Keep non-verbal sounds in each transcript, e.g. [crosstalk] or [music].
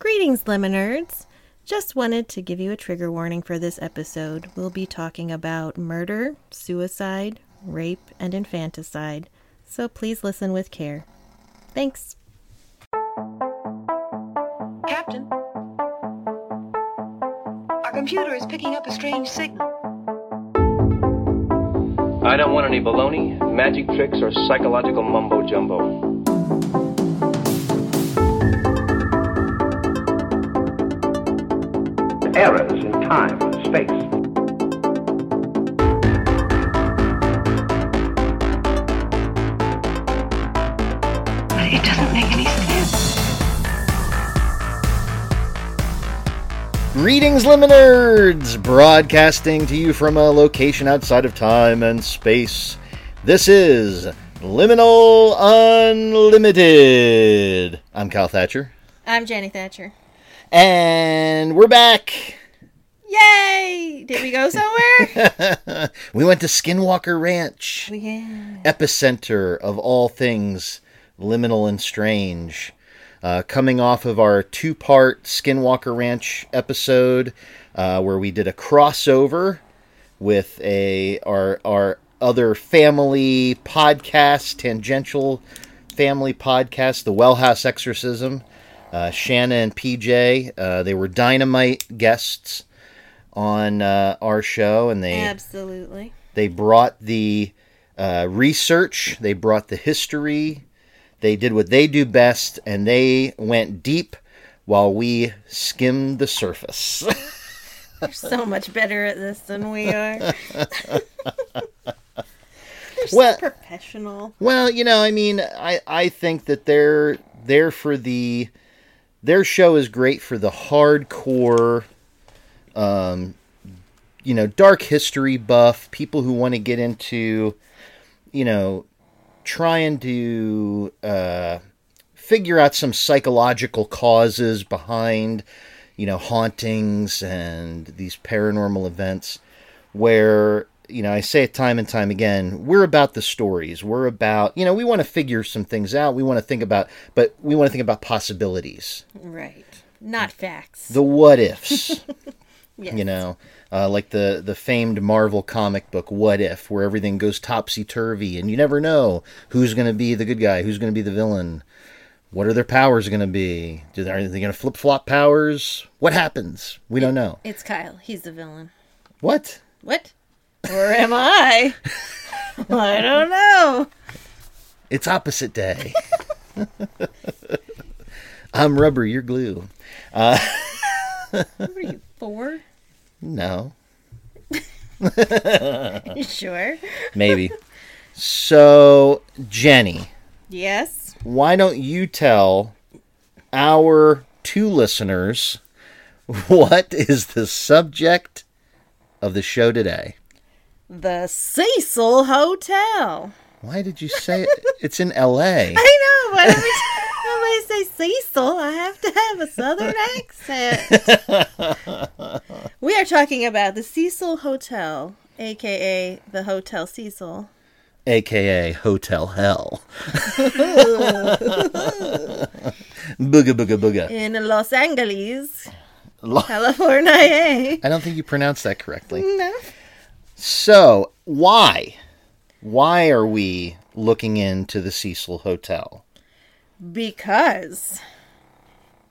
Greetings, Liminerds. Just wanted to give you a trigger warning for this episode. We'll be talking about murder, suicide, rape, and infanticide, so please listen with care. Thanks. Captain, our computer is picking up a strange signal. I don't want any baloney, magic tricks, or psychological mumbo jumbo. Errors in time and space. But it doesn't make any sense. Greetings, Liminerds! Broadcasting to you from a location outside of time and space. This is Liminal Unlimited. I'm Kyle Thatcher. I'm Jenny Thatcher. And we're back. Yay! Did we go somewhere? [laughs] we went to Skinwalker Ranch, yeah. epicenter of all things liminal and strange. Uh, coming off of our two part Skinwalker Ranch episode, uh, where we did a crossover with a our our other family podcast, tangential family podcast, the Well House Exorcism. Uh, Shanna and PJ, uh, they were dynamite guests on uh, our show, and they Absolutely. they brought the uh, research, they brought the history, they did what they do best, and they went deep while we skimmed the surface. [laughs] They're so much better at this than we are. [laughs] They're so Well- professional. well, you know, I mean, I I think that they're they're for the their show is great for the hardcore um you know, dark history buff, people who want to get into you know, trying to uh figure out some psychological causes behind you know hauntings and these paranormal events where you know I say it time and time again we're about the stories we're about you know we want to figure some things out we want to think about but we want to think about possibilities Right. Not facts. the what ifs [laughs] Yes. you know uh, like the the famed marvel comic book what if where everything goes topsy-turvy and you never know who's going to be the good guy who's going to be the villain what are their powers going to be are they going to flip-flop powers what happens we don't know It's Kyle. He's the villain. what What? Or am I? I don't know. it's opposite day [laughs] i'm rubber you're glue Uh, What are you, four? no [laughs] You sure? maybe so jenny Yes. why don't you tell our two listeners [laughs] what is the subject of the show today? The Cecil Hotel. Why did you say it? It's in L.A. [laughs] I know, but every time I say Cecil, I have to have a southern accent. we are talking about the Cecil Hotel, aka the Hotel Cecil. aka Hotel Hell. [laughs] booga booga booga. in Los Angeles, Lo- California. I don't think you pronounced that correctly. No. So, why? Why are we looking into the Cecil Hotel? Because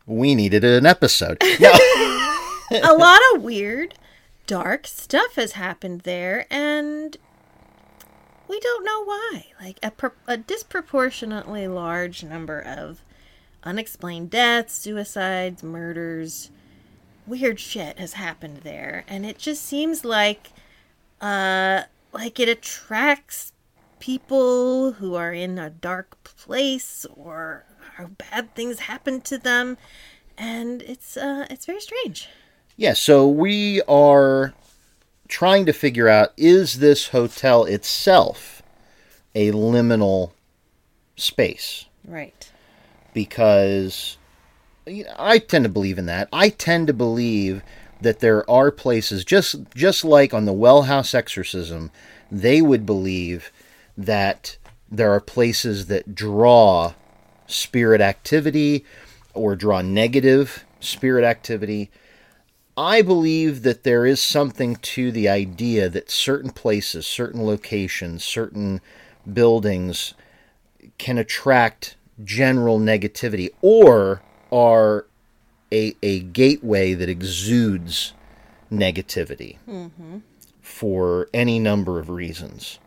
We needed an episode. [laughs] No. a lot of weird, dark stuff has happened there, and we don't know why. Like a, pro- a disproportionately large number of unexplained deaths, suicides, murders, weird shit has happened there, and it just seems like, uh, like it attracts people who are in a dark place or or bad things happen to them and it's uh it's very strange Yeah, so we are trying to figure out is this hotel itself a liminal space? right Because you know, I tend to believe in that. I tend to believe that there are places just just like on the Well House exorcism, they would believe that there are places that draw spirit activity or draw negative spirit activity. I believe that there is something to the idea that certain places, certain locations, certain buildings can attract general negativity or are a, a gateway that exudes negativity for any number of reasons.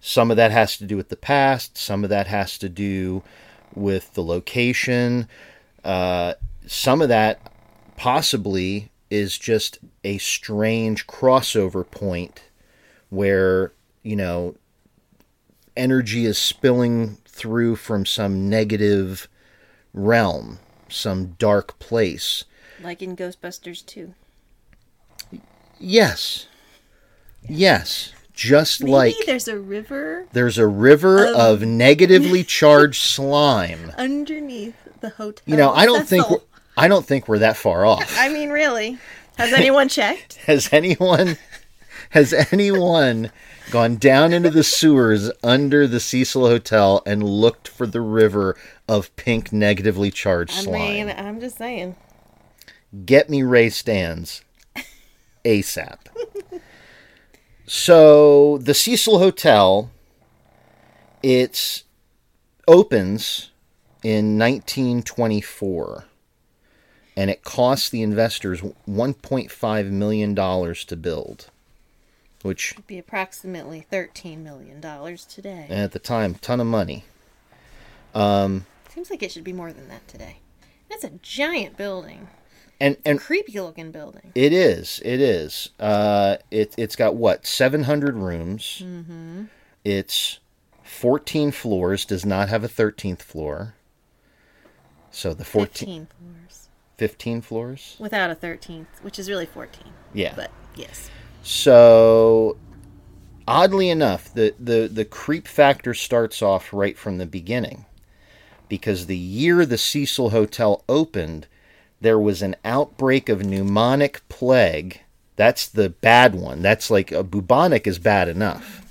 Some of that has to do with the past, some of that has to do with the location. Uh, some of that possibly is just a strange crossover point where, you know, energy is spilling through from some negative realm, some dark place. Like in Ghostbusters 2. Yes. Yes. Just Maybe like there's a river there's a river Of- of [laughs] negatively charged slime. underneath the hotel. You know, I don't think we're, I don't think we're that far off. [laughs] I mean, really. Has anyone checked? [laughs] Has anyone has anyone gone down into the sewers under the Cecil Hotel and looked for the river of pink negatively charged I slime? mean, I'm just saying. Get me Ray Stantz [laughs] ASAP. so the Cecil Hotel, it opens in 1924, and it cost the investors 1.5 million dollars to build, which It'd be approximately $13 million today. and at the time, ton of money. Um, Seems like it should be more than that today. That's a giant building. And and Creepy looking building. It is. It is. Uh, it it's got what seven hundred rooms. Mm-hmm. It's fourteen floors. Does not have a thirteenth floor. So the 14, 15 floors. 15 floors. Without a 13th, which is really 14. Yeah. But yes. So oddly enough, the, the, the creep factor starts off right from the beginning. Because the year the Cecil Hotel opened, there was an outbreak of pneumonic plague. That's the bad one. That's like a bubonic is bad enough.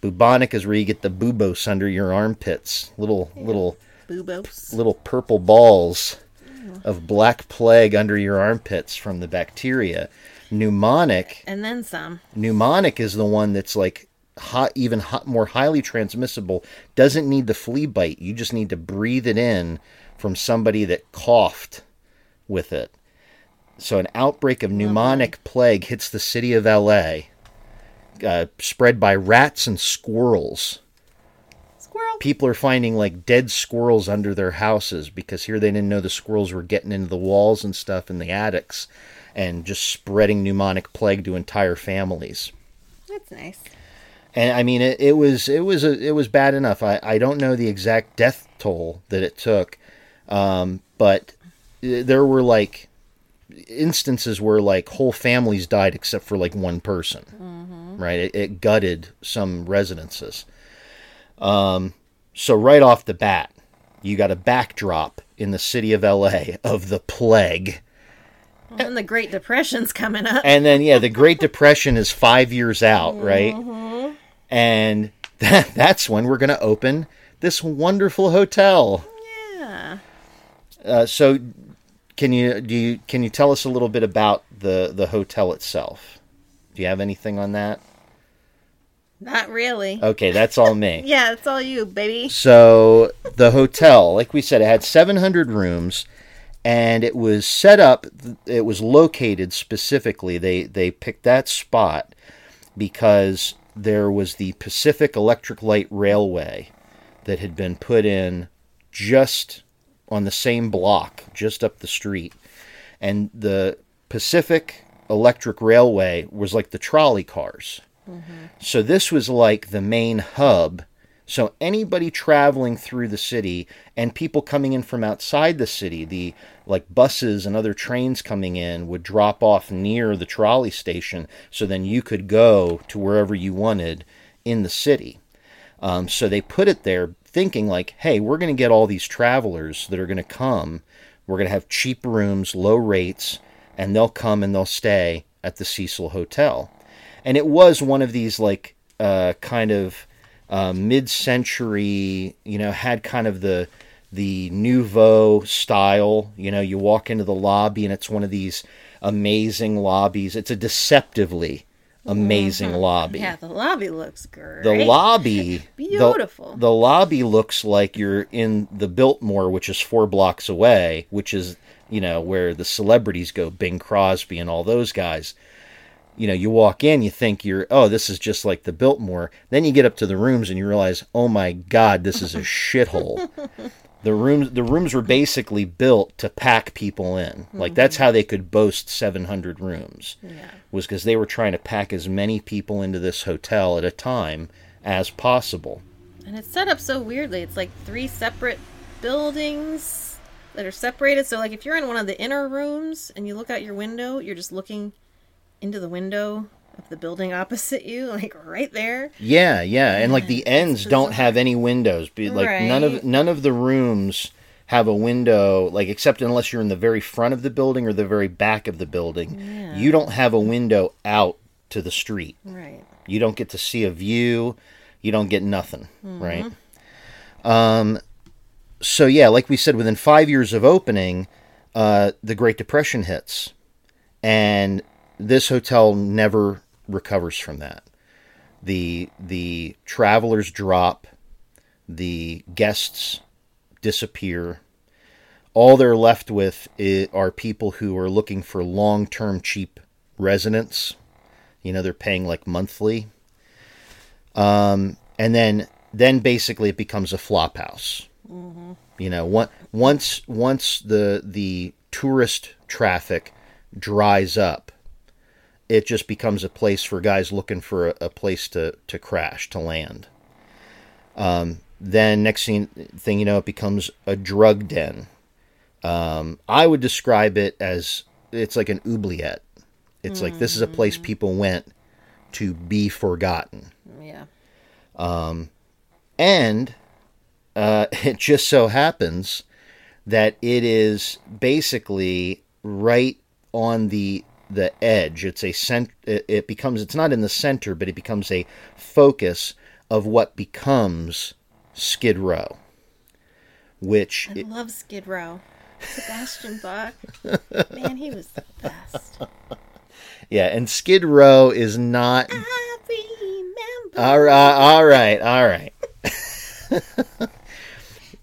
Bubonic is where you get the bubos under your armpits, little little Boobos. little purple balls of black plague under your armpits from the bacteria. Pneumonic And then some. pneumonic is the one that's like hot, even hot, more highly transmissible. Doesn't need the flea bite. You just need to breathe it in from somebody that coughed with it. So an outbreak of pneumonic plague hits the city of L.A. Uh, spread by rats and squirrels. Squirrel. People are finding like dead squirrels under their houses because here they didn't know the squirrels were getting into the walls and stuff in the attics and just spreading pneumonic plague to entire families. That's nice. And I mean, it, it was it was a, it was bad enough. I, I don't know the exact death toll that it took, um, but there were like instances where like whole families died except for like one person. Right? It, it gutted some residences. Um, so right off the bat, you got a backdrop in the city of L.A. of the plague. Well, and the Great Depression's coming up. And then yeah, the Great Depression is five years out, right? And that, [laughs] that's when we're going to open this wonderful hotel. Yeah. Uh, so, can you do you can you tell us a little bit about the the hotel itself? Do you have anything on that? Not really. Okay, that's all me. [laughs] Yeah, it's all you, baby. So the hotel, like we said, it had 700 rooms, and it was set up. It was located specifically. They they picked that spot because there was the Pacific Electric Light Railway that had been put in just on the same block, just up the street, and the Pacific Electric Railway was like the trolley cars. Mm-hmm. So this was like the main hub. So anybody traveling through the city and people coming in from outside the city, the like buses and other trains coming in would drop off near the trolley station so then you could go to wherever you wanted in the city. Um, so they put it there thinking like, hey, we're going to get all these travelers that are going to come. We're going to have cheap rooms, low rates, and they'll come and they'll stay at the Cecil Hotel. And it was one of these like uh, kind of uh, mid-century, you know, had kind of the the nouveau style. You know, you walk into the lobby and it's one of these amazing lobbies. It's a deceptively amazing mm-hmm. lobby. Yeah, the lobby looks great. The lobby, [laughs] the- Beautiful. The, lobby looks like you're in the Biltmore, which is four blocks away, which is you know where the celebrities go, Bing Crosby and all those guys. You know, you walk in, you think you're, oh, this is just like the Biltmore. Then you get up to the rooms and you realize, oh my God, this is a [laughs] shithole. The rooms, the rooms were basically built to pack people in. Like that's how they could boast 700 rooms Yeah. was because they were trying to pack as many people into this hotel at a time as possible. And it's set up so weirdly. It's like three separate buildings that are separated. So, like, if you're in one of the inner rooms and you look out your window, you're just looking into the window of the building opposite you, [laughs] like right there. Yeah, yeah, and like the ends don't have any windows. Like none of none of the rooms have a window, like except unless you're in the very front of the building or the very back of the building. Yeah. You don't have a window out to the street. Right. You don't get to see a view. You don't get nothing, right? Um, so yeah, like we said, within five years of opening, uh, the Great Depression hits, and this hotel never recovers from that. the The travelers drop, the guests disappear. All they're left with are people who are looking for long term cheap residence. You know, they're paying like monthly. Um, and then then basically it becomes a flop house. You know, one, once once the the tourist traffic dries up, it just becomes a place for guys looking for a, a place to, to crash to land. Um, then next thing, thing you know, it becomes a drug den. Um, I would describe it as it's like an oubliette. It's like this is a place people went to be forgotten. Yeah. And uh, [laughs] it just so happens that it is basically right on the the edge. It's a cent. It, it becomes. It's not in the center, but it becomes a focus of what becomes Skid Row, which I love Skid Row. Sebastian Bach. [laughs] Man, he was the best. yeah, and Skid Row is not. I remember. All right, all right, all right. [laughs]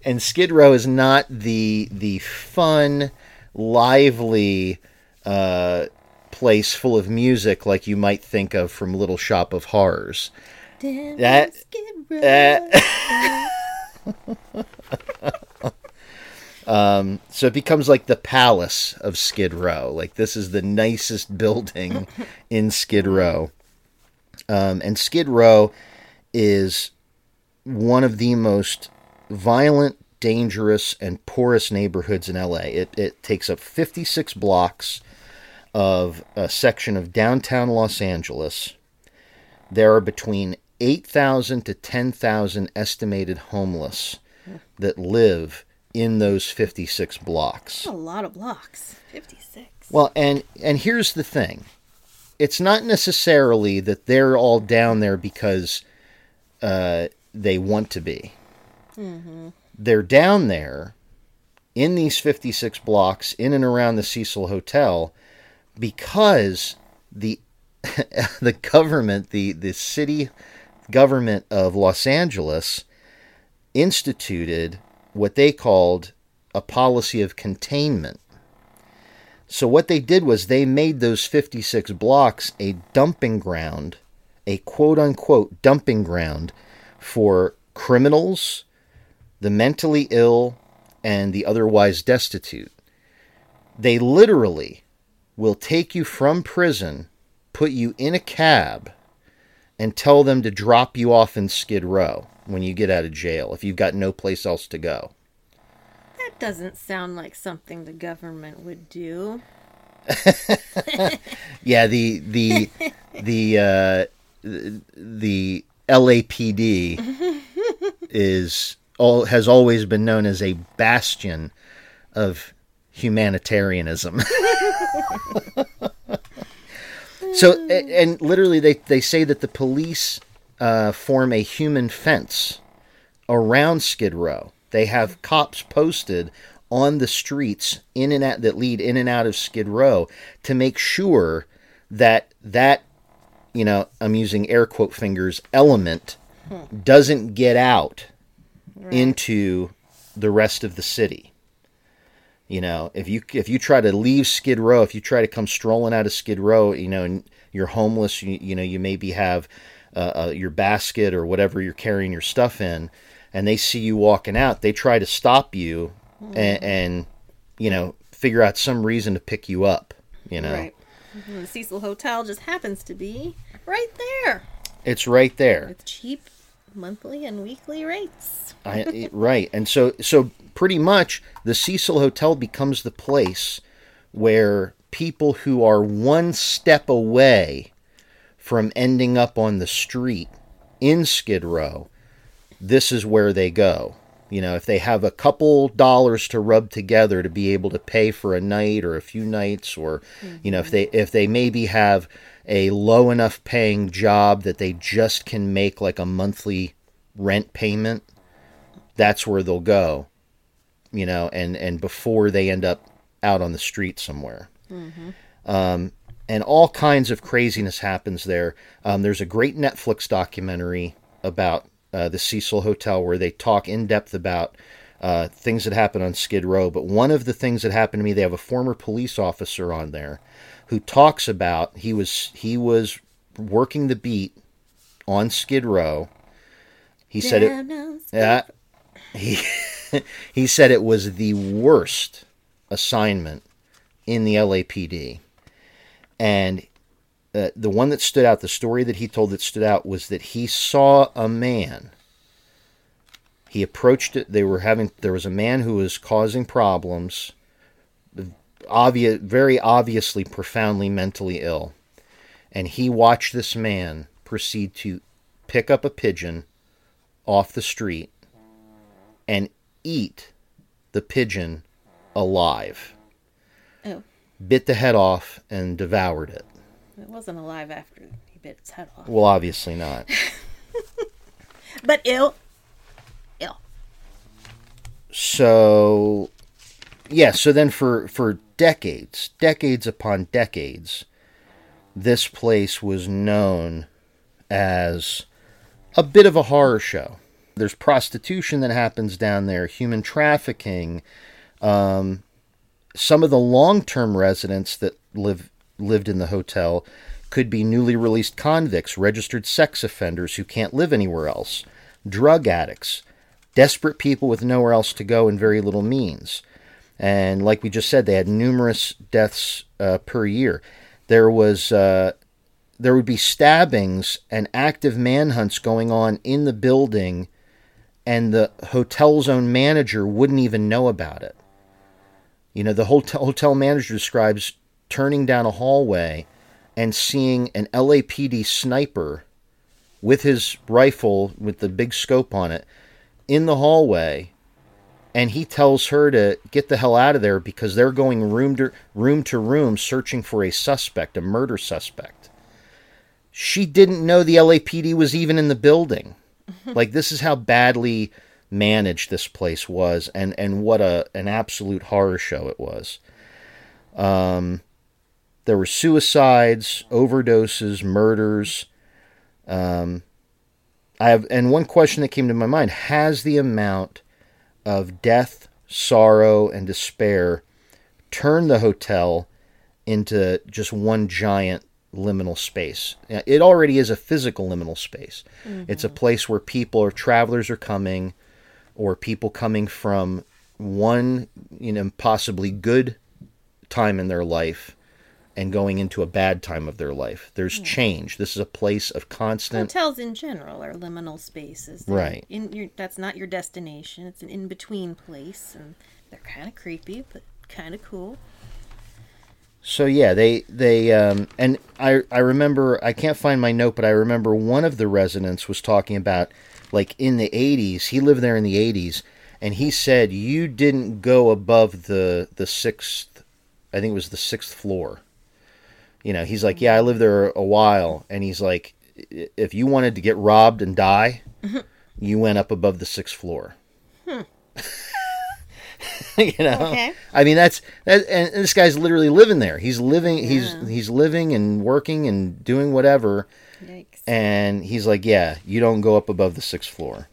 and Skid Row is not the the fun, lively uh, place full of music like you might think of from Little Shop of Horrors. Damn that- Row. Uh, [laughs] [laughs] so it becomes like the palace of Skid Row. Like this is the nicest [laughs] building in Skid Row. Um, and Skid Row is one of the most violent, dangerous, and porous neighborhoods in LA. It, it takes up 56 blocks of a section of downtown Los Angeles. There are between 8,000 to 10,000 estimated homeless that live in those 56 blocks. a lot of blocks. 56. Well, and and here's the thing. It's not necessarily that they're all down there because uh, they want to be. They're down there in these 56 blocks in and around the Cecil Hotel because the [laughs] the government, the the city government of Los Angeles instituted what they called a policy of containment. So what they did was they made those 56 blocks a dumping ground, a quote unquote dumping ground for criminals, the mentally ill, and the otherwise destitute. They literally will take you from prison, put you in a cab, and tell them to drop you off in Skid Row when you get out of jail if you've got no place else to go. That doesn't sound like something the government would do. [laughs] Yeah, the the the uh, the LAPD [laughs] is all has always been known as a bastion of humanitarianism. [laughs] so and literally they they say that the police uh, form a human fence around Skid Row They have cops posted on the streets in and out that lead in and out of Skid Row to make sure that that you know, I'm using air quote fingers element doesn't get out into the rest of the city. You know, if you if you try to leave Skid Row, if you try to come strolling out of Skid Row, you know, and you're homeless, you, you know, you maybe have uh, uh, your basket or whatever you're carrying your stuff in, and they see you walking out, they try to stop you and, and you know figure out some reason to pick you up. You know, Right. The Cecil Hotel just happens to be right there it's right there. It's cheap monthly and weekly rates. I, eh, right, and so so pretty much the Cecil Hotel becomes the place where people who are one step away from ending up on the street in Skid Row, this is where they go. You know, if they have a couple dollars to rub together to be able to pay for a night or a few nights, or you know, if they if they maybe have a low enough paying job that they just can make like a monthly rent payment, that's where they'll go. You know, and and before they end up out on the street somewhere. Um, and all kinds of craziness happens there. Um, there's a great Netflix documentary about uh, the Cecil Hotel where they talk in depth about uh, things that happened on Skid Row. But one of the things that happened to me, they have a former police officer on there who talks about he was he was working the beat on Skid Row. He said it. Yeah. He [laughs] he said it was the worst assignment in the LAPD. And uh, the one that stood out, the story that he told that stood out was that he saw a man. He approached it. They were having. There was a man who was causing problems. Obvious, very obviously, profoundly mentally ill, and he watched this man proceed to pick up a pigeon off the street and eat the pigeon alive. Oh, Bit the head off and devoured it. It wasn't alive after he bit its head off. Well, obviously not. [laughs] But ill. Ill. So, yeah, so then for, for decades, decades upon decades, this place was known as a bit of a horror show. There's prostitution that happens down there, human trafficking. Um, some of the long-term residents that live lived in the hotel could be newly released convicts, registered sex offenders who can't live anywhere else, drug addicts, desperate people with nowhere else to go and very little means. And like we just said, they had numerous deaths uh, per year. There was uh, there would be stabbings and active manhunts going on in the building, and the hotel's own manager wouldn't even know about it. You know, the hotel, hotel manager describes turning down a hallway and seeing an LAPD sniper with his rifle with the big scope on it in the hallway and he tells her to get the hell out of there because they're going room to room to room searching for a suspect, a murder suspect. She didn't know the LAPD was even in the building. [laughs] like this is how badly managed this place was and and what a an absolute horror show it was. Um there were suicides, overdoses, murders. Um I have and one question that came to my mind, has the amount of death, sorrow, and despair turned the hotel into just one giant liminal space. It already is a physical liminal space. It's a place where people or travelers are coming, or people coming from one, you know, possibly good time in their life and going into a bad time of their life. There's change. This is a place of constant Hotels in general are liminal spaces. Right. In your, that's not your destination. It's an in between place, and they're kind of creepy, but kind of cool. So yeah, they they um, and I I remember I can't find my note, but I remember one of the residents was talking about like in the '80s. He lived there in the '80s, and he said you didn't go above the the sixth. I think it was the sixth floor. You know, he's like, mm-hmm. yeah, I lived there a while, and he's like, if you wanted to get robbed and die, mm-hmm. you went up above the sixth floor. Hmm. [laughs] you know, Okay. I mean that's that, and this guy's literally living there. He's living. He's he's living and working and doing whatever. Yikes. And he's like, "Yeah, you don't go up above the sixth floor."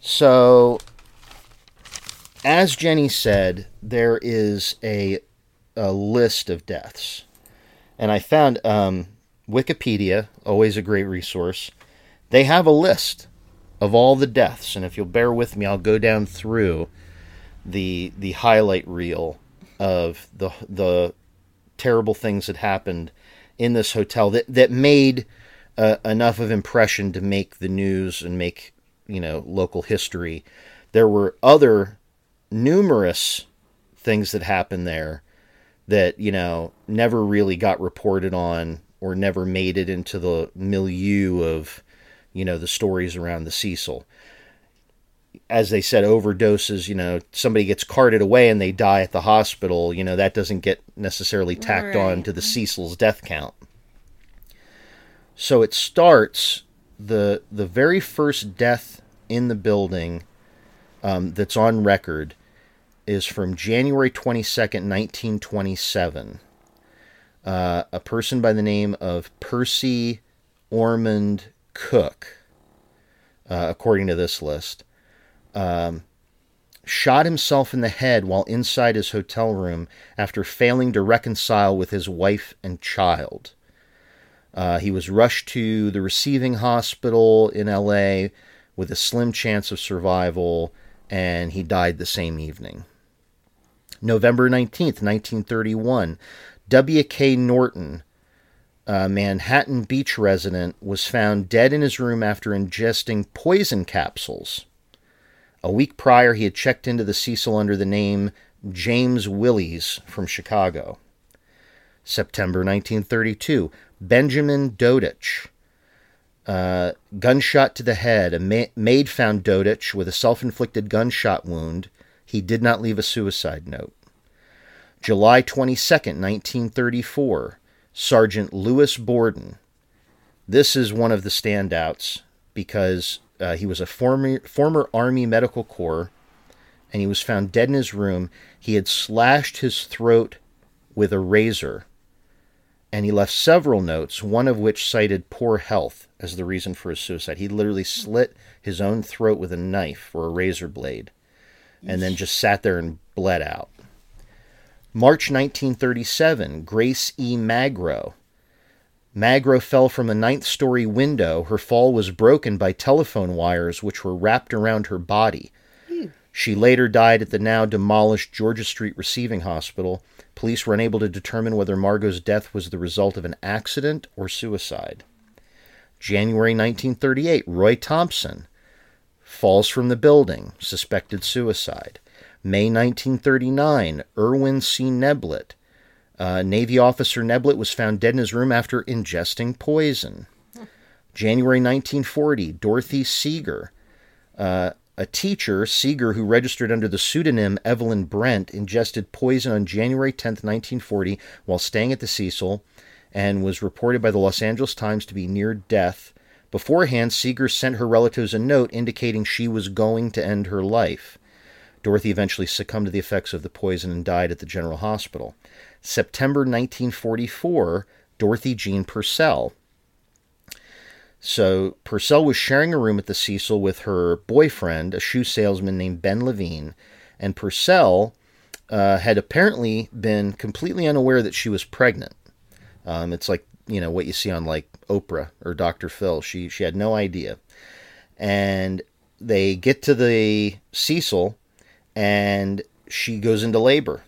So, as Jenny said, there is a a list of deaths, and I found um, Wikipedia, always a great resource. They have a list of all the deaths, and if you'll bear with me, I'll go down through the the highlight reel of the the terrible things that happened in this hotel that that made uh, enough of impression to make the news and make you know local history. There were other numerous things that happened there that you know never really got reported on or never made it into the milieu of you know the stories around the Cecil. As they said, overdoses. You know, somebody gets carted away and they die at the hospital. You know, that doesn't get necessarily tacked on to the Cecil's death count. So it starts the the very first death in the building um, that's on record is from January 22nd, 1927. Uh, a person by the name of Percy Ormond Cook, uh, according to this list, um, shot himself in the head while inside his hotel room after failing to reconcile with his wife and child. Uh, he was rushed to the receiving hospital in LA with a slim chance of survival, and he died the same evening. November 19th, 1931, W.K. Norton, a Manhattan Beach resident, was found dead in his room after ingesting poison capsules. A week prior, he had checked into the Cecil under the name James Willies from Chicago. September 1932, Benjamin Dodich. Uh, gunshot to the head. A ma- maid found Dodich with a self inflicted gunshot wound. He did not leave a suicide note. July 22nd, 1934, Sergeant Louis Borden. This is one of the standouts because uh, he was a former, former Army Medical Corps and he was found dead in his room. He had slashed his throat with a razor and he left several notes, one of which cited poor health as the reason for his suicide. He literally slit his own throat with a knife or a razor blade and then just sat there and bled out. March 1937, Grace E. Magro. Magro fell from a ninth story window. Her fall was broken by telephone wires which were wrapped around her body. She later died at the now demolished Georgia Street Receiving Hospital. Police were unable to determine whether Margot's death was the result of an accident or suicide. January 1938, Roy Thompson falls from the building, suspected suicide. May 1939, Irwin C. Neblett. Uh, Navy officer Neblett was found dead in his room after ingesting poison. January 1940, Dorothy Seeger. Uh, a teacher, Seeger, who registered under the pseudonym Evelyn Brent, ingested poison on January 10, 1940, while staying at the Cecil, and was reported by the Los Angeles Times to be near death. Beforehand, Seeger sent her relatives a note indicating she was going to end her life. Dorothy eventually succumbed to the effects of the poison and died at the General Hospital. September 1944, Dorothy Jean Purcell. So Purcell was sharing a room at the Cecil with her boyfriend, a shoe salesman named Ben Levine, and Purcell uh, had apparently been completely unaware that she was pregnant. Um, it's like you know what you see on like Oprah or Dr. Phil. She she had no idea, and they get to the Cecil, and she goes into labor,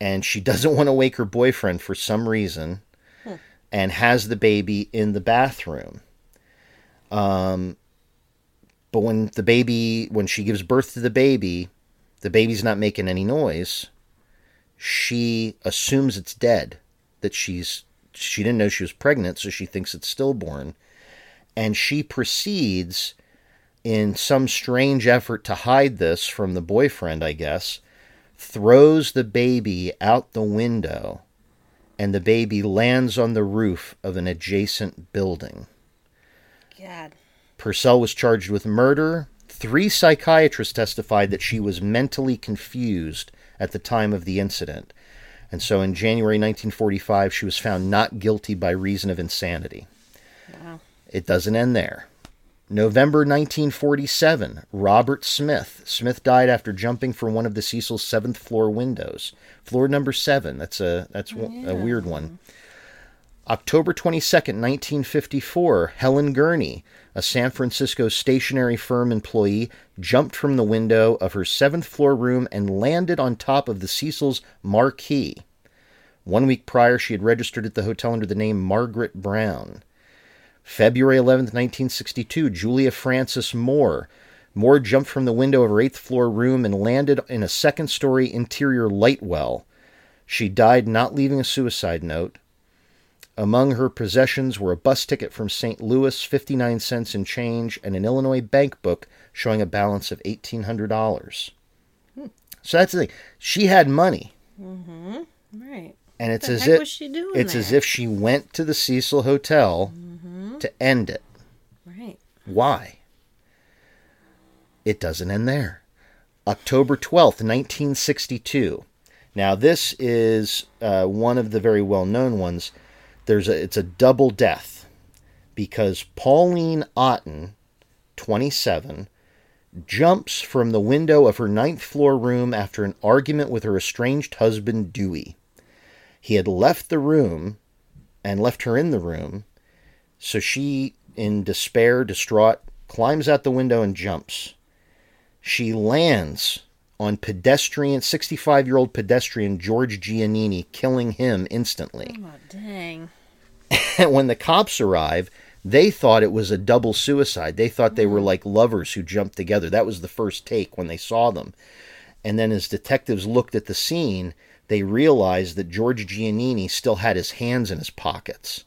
and she [laughs] doesn't want to wake her boyfriend for some reason and has the baby in the bathroom. Um, but when the baby, when she gives birth to the baby, the baby's not making any noise. She assumes it's dead, that she's she didn't know she was pregnant, so she thinks it's stillborn, and she proceeds in some strange effort to hide this from the boyfriend, I guess, throws the baby out the window and the baby lands on the roof of an adjacent building. God. Purcell was charged with murder, Three psychiatrists testified that she was mentally confused at the time of the incident. And so in January 1945, she was found not guilty by reason of insanity. Wow. It doesn't end there. November 1947, Robert Smith. Smith died after jumping from one of the Cecil's seventh floor windows. Floor number seven. That's a that's one- a weird one. October 22nd, 1954, Helen Gurney, a San Francisco stationery firm employee, jumped from the window of her seventh floor room and landed on top of the Cecil's marquee. One week prior, she had registered at the hotel under the name Margaret Brown. February 11th, 1962, Julia Frances Moore. Moore jumped from the window of her eighth floor room and landed in a second story interior light well. She died not leaving a suicide note. Among her possessions were a bus ticket from St. Louis, 59 cents in change, and an Illinois bank book showing a balance of $1,800. So that's the thing. She had money, Right. and it's as if was she doing it's as if she went to the Cecil Hotel to end it. Right. Why? It doesn't end there. October 12th, 1962. Now, this is uh, one of the very well known ones. There's a, it's a double death because Pauline Otten, 27, jumps from the window of her ninth floor room after an argument with her estranged husband, Dewey. He had left the room and left her in the room, so she, in despair, distraught, climbs out the window and jumps. She lands on pedestrian, 65 year old pedestrian George Giannini, killing him instantly. Oh, dang. And [laughs] when the cops arrive, they thought it was a double suicide. They thought they were mm. like lovers who jumped together. That was the first take when they saw them. And then as detectives looked at the scene, they realized that George Giannini still had his hands in his pockets.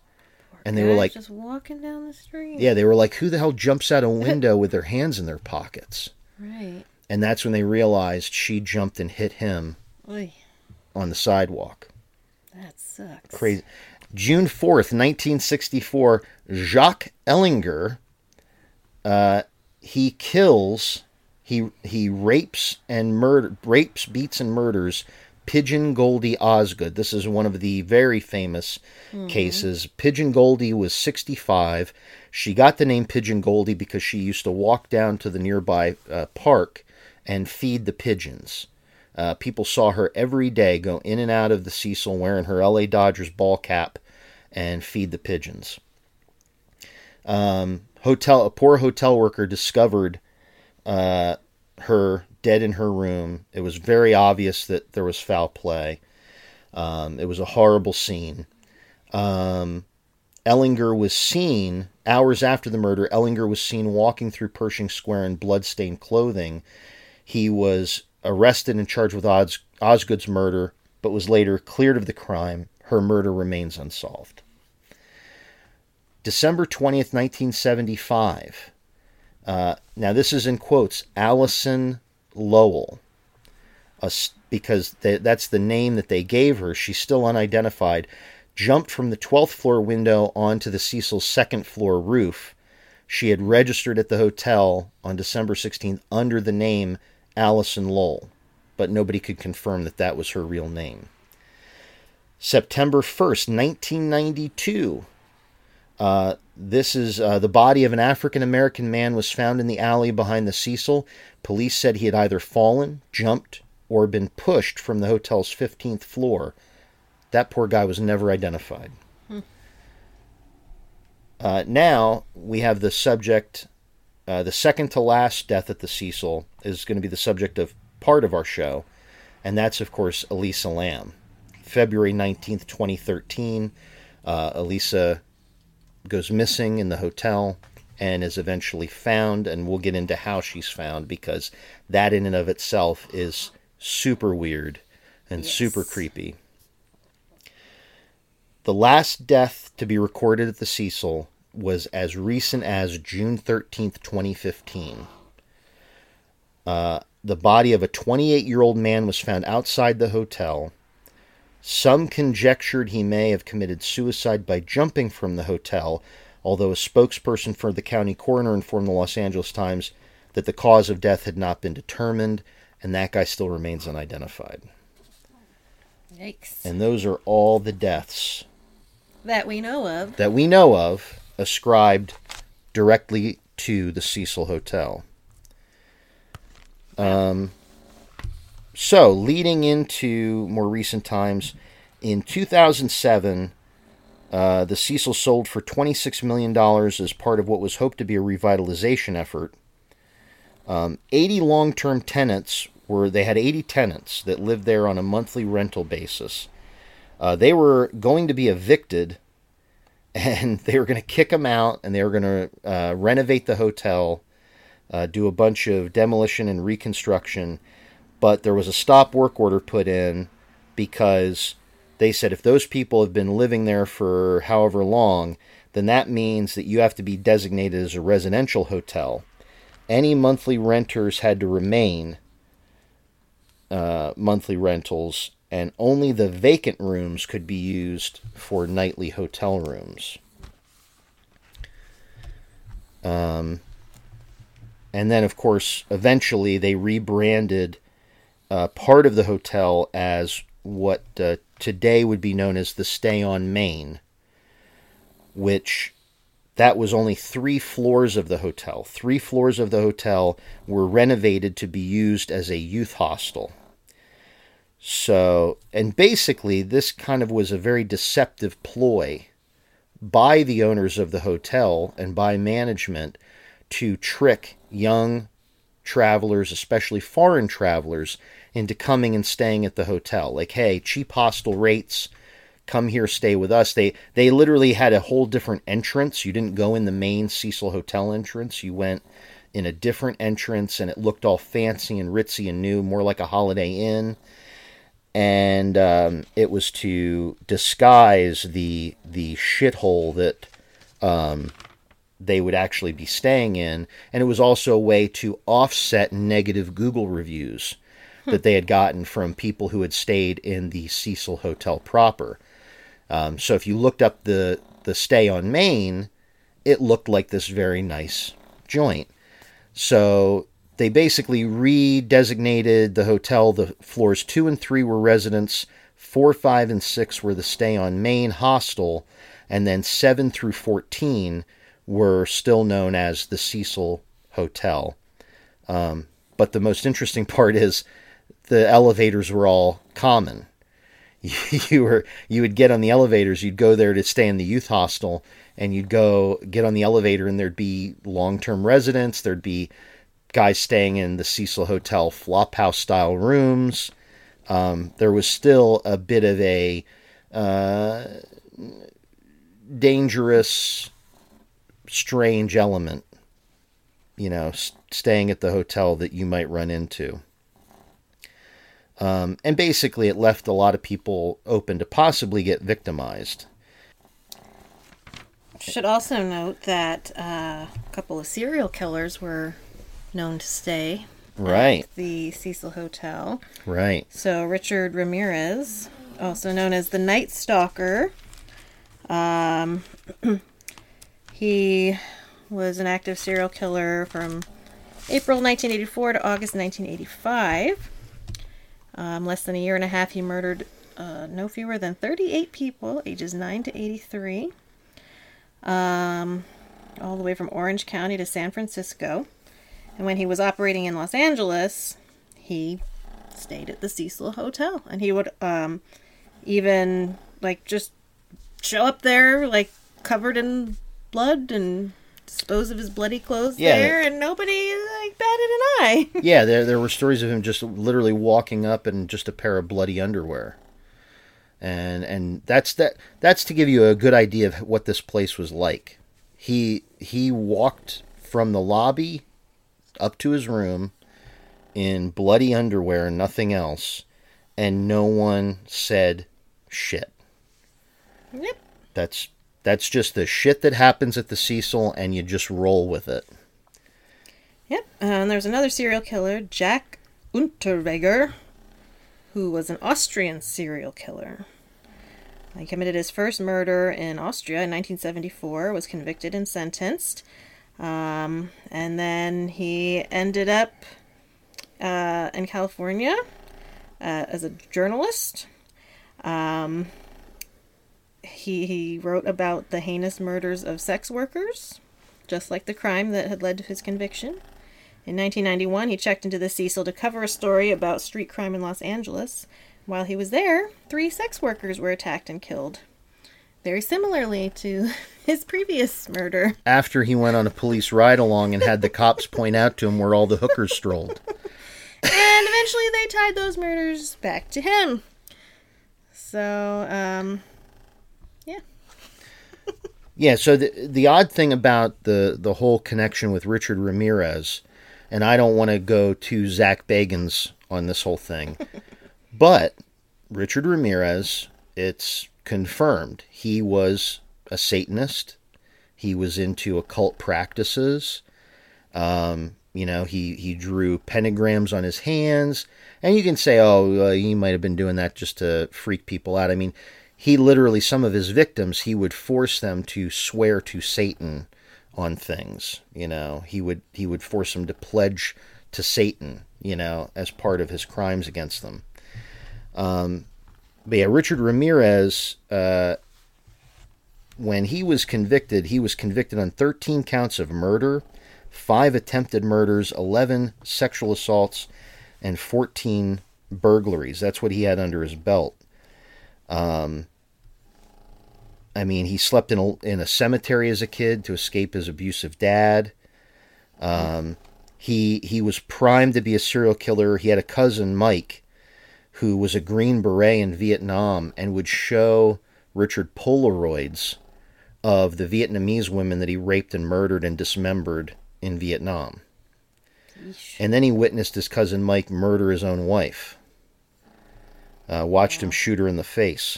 And they were like, just walking down the street. yeah, they were like, who the hell jumps out a [laughs] window with their hands in their pockets? Right. And that's when they realized she jumped and hit him Oy, on the sidewalk. that sucks. Crazy. June 4th, 1964, Jacques Ehlinger, uh, he kills, he, he rapes and murder, rapes, beats and murders Pigeon Goldie Osgood. This is one of the very famous cases. Pigeon Goldie was 65. She got the name Pigeon Goldie because she used to walk down to the nearby uh, park and feed the pigeons. Uh, people saw her every day go in and out of the Cecil wearing her LA Dodgers ball cap and feed the pigeons. Um, hotel, a poor hotel worker discovered uh, her dead in her room. It was very obvious that there was foul play. Um, it was a horrible scene. Um, Ehlinger was seen hours after the murder. Ehlinger was seen walking through Pershing Square in bloodstained clothing. He was arrested and charged with Os- Osgood's murder, but was later cleared of the crime. Her murder remains unsolved. December 20th, 1975. Uh, now, this is in quotes Allison Lowell, a because they, that's the name that they gave her. She's still unidentified. Jumped from the 12th floor window onto the Cecil's second floor roof. She had registered at the hotel on December 16th under the name Allison Lowell, but nobody could confirm that that was her real name. September 1st, 1992. Uh, this is uh, the body of an African American man was found in the alley behind the Cecil. Police said he had either fallen, jumped, or been pushed from the hotel's 15th floor. That poor guy was never identified. Uh, now we have the subject, uh, the second to last death at the Cecil is going to be the subject of part of our show, and that's, of course, Elisa Lam. February 19th, 2013. Uh, Elisa goes missing in the hotel and is eventually found, and we'll get into how she's found because that, in and of itself, is super weird and super creepy. The last death to be recorded at the Cecil was as recent as June 13th, 2015. Uh, the body of a 28 year old man was found outside the hotel. Some conjectured he may have committed suicide by jumping from the hotel, although a spokesperson for the county coroner informed the Los Angeles Times that the cause of death had not been determined, and that guy still remains unidentified. Yikes. And those are all the deaths that we know of. that we know of ascribed directly to the Cecil Hotel. Um, so, leading into more recent times, in 2007, uh, the Cecil sold for $26 million as part of what was hoped to be a revitalization effort. Um, 80 long term tenants were, they had 80 tenants that lived there on a monthly rental basis. Uh, they were going to be evicted and [laughs] they were going to kick them out and they were going to uh, renovate the hotel, uh, do a bunch of demolition and reconstruction. But there was a stop work order put in because they said if those people have been living there for however long, then that means that you have to be designated as a residential hotel. Any monthly renters had to remain uh, monthly rentals, and only the vacant rooms could be used for nightly hotel rooms. Um, and then, of course, eventually they rebranded uh, part of the hotel as what uh, today would be known as the Stay on Main, which that was only three floors of the hotel. Three floors of the hotel were renovated to be used as a youth hostel. So, and basically, this kind of was a very deceptive ploy by the owners of the hotel and by management to trick young travelers, especially foreign travelers, into coming and staying at the hotel. Like, hey, cheap hostel rates, come here, stay with us. They they literally had a whole different entrance. You didn't go in the main Cecil Hotel entrance. You went in a different entrance, and it looked all fancy and ritzy and new, more like a Holiday Inn. And um, it was to disguise the the shithole that um, they would actually be staying in, and it was also a way to offset negative Google reviews that they had gotten from people who had stayed in the Cecil Hotel proper. Um, so if you looked up the the stay on Main, it looked like this very nice joint. So they basically redesignated the hotel. The floors two and three were residents, four, five, and six were the stay on Main hostel, and then seven through fourteen were still known as the Cecil Hotel. Um, but the most interesting [laughs] part is the elevators were all common. [laughs] You were you would get on the elevators. You'd go there to stay in the youth hostel, and you'd go get on the elevator, and there'd be long term residents. There'd be guys staying in the Cecil Hotel flophouse style rooms. Um, there was still a bit of a uh, dangerous, strange element, you know, staying at the hotel that you might run into. Um, and basically, it left a lot of people open to possibly get victimized. Should also note that uh, a couple of serial killers were known to stay Right, at the Cecil Hotel. right. So Richard Ramirez, also known as the Night Stalker, um, [clears throat] he was an active serial killer from April 1984 to August 1985. Um, less than a year and a half, he murdered uh, no fewer than 38 people, ages 9 to 83, um, all the way from Orange County to San Francisco. And when he was operating in Los Angeles, he stayed at the Cecil Hotel, and he would um, even like just show up there like covered in blood and dispose of his bloody clothes Yeah. there, and nobody like batted an eye. [laughs] Yeah, there there were stories of him just literally walking up in just a pair of bloody underwear. And and that's that that's to give you a good idea of what this place was like. He he walked from the lobby up to his room in bloody underwear and nothing else, and no one said shit. yep. That's that's just the shit that happens at the Cecil and you just roll with it. Yep. Uh, and there's another serial killer, Jack Unterweger, who was an Austrian serial killer. He committed his first murder in Austria in 1974, was convicted and sentenced. Um, and then he ended up uh, in California uh, as a journalist. Um, he, he wrote about the heinous murders of sex workers, just like the crime that had led to his conviction. In 1991, he checked into the Cecil to cover a story about street crime in Los Angeles. While he was there, three sex workers were attacked and killed. Very similarly to [laughs] his previous murder. After he went on a police ride along and had the cops point out to him where all the hookers strolled. And eventually they tied those murders back to him. So, um, yeah. Yeah, so the the odd thing about the the whole connection with Richard Ramirez, and I don't want to go to Zach Bagans on this whole thing, [laughs] but Richard Ramirez, it's confirmed he was a Satanist. He was into occult practices. Um, you know, he he drew pentagrams on his hands, and you can say, oh, uh, he might have been doing that just to freak people out. I mean, he literally some of his victims he would force them to swear to Satan on things. You know, he would he would force them to pledge to Satan. You know, as part of his crimes against them. Um, but yeah, Richard Ramirez. Uh, when he was convicted, he was convicted on 13 counts of murder, five attempted murders, 11 sexual assaults, and 14 burglaries. That's what he had under his belt. Um, I mean, he slept in a, in a cemetery as a kid to escape his abusive dad. Um, he he was primed to be a serial killer. He had a cousin, Mike, who was a Green Beret in Vietnam and would show Richard Polaroids of the Vietnamese women that he raped and murdered and dismembered in Vietnam. And then he witnessed his cousin Mike murder his own wife. Uh, watched him shoot her in the face.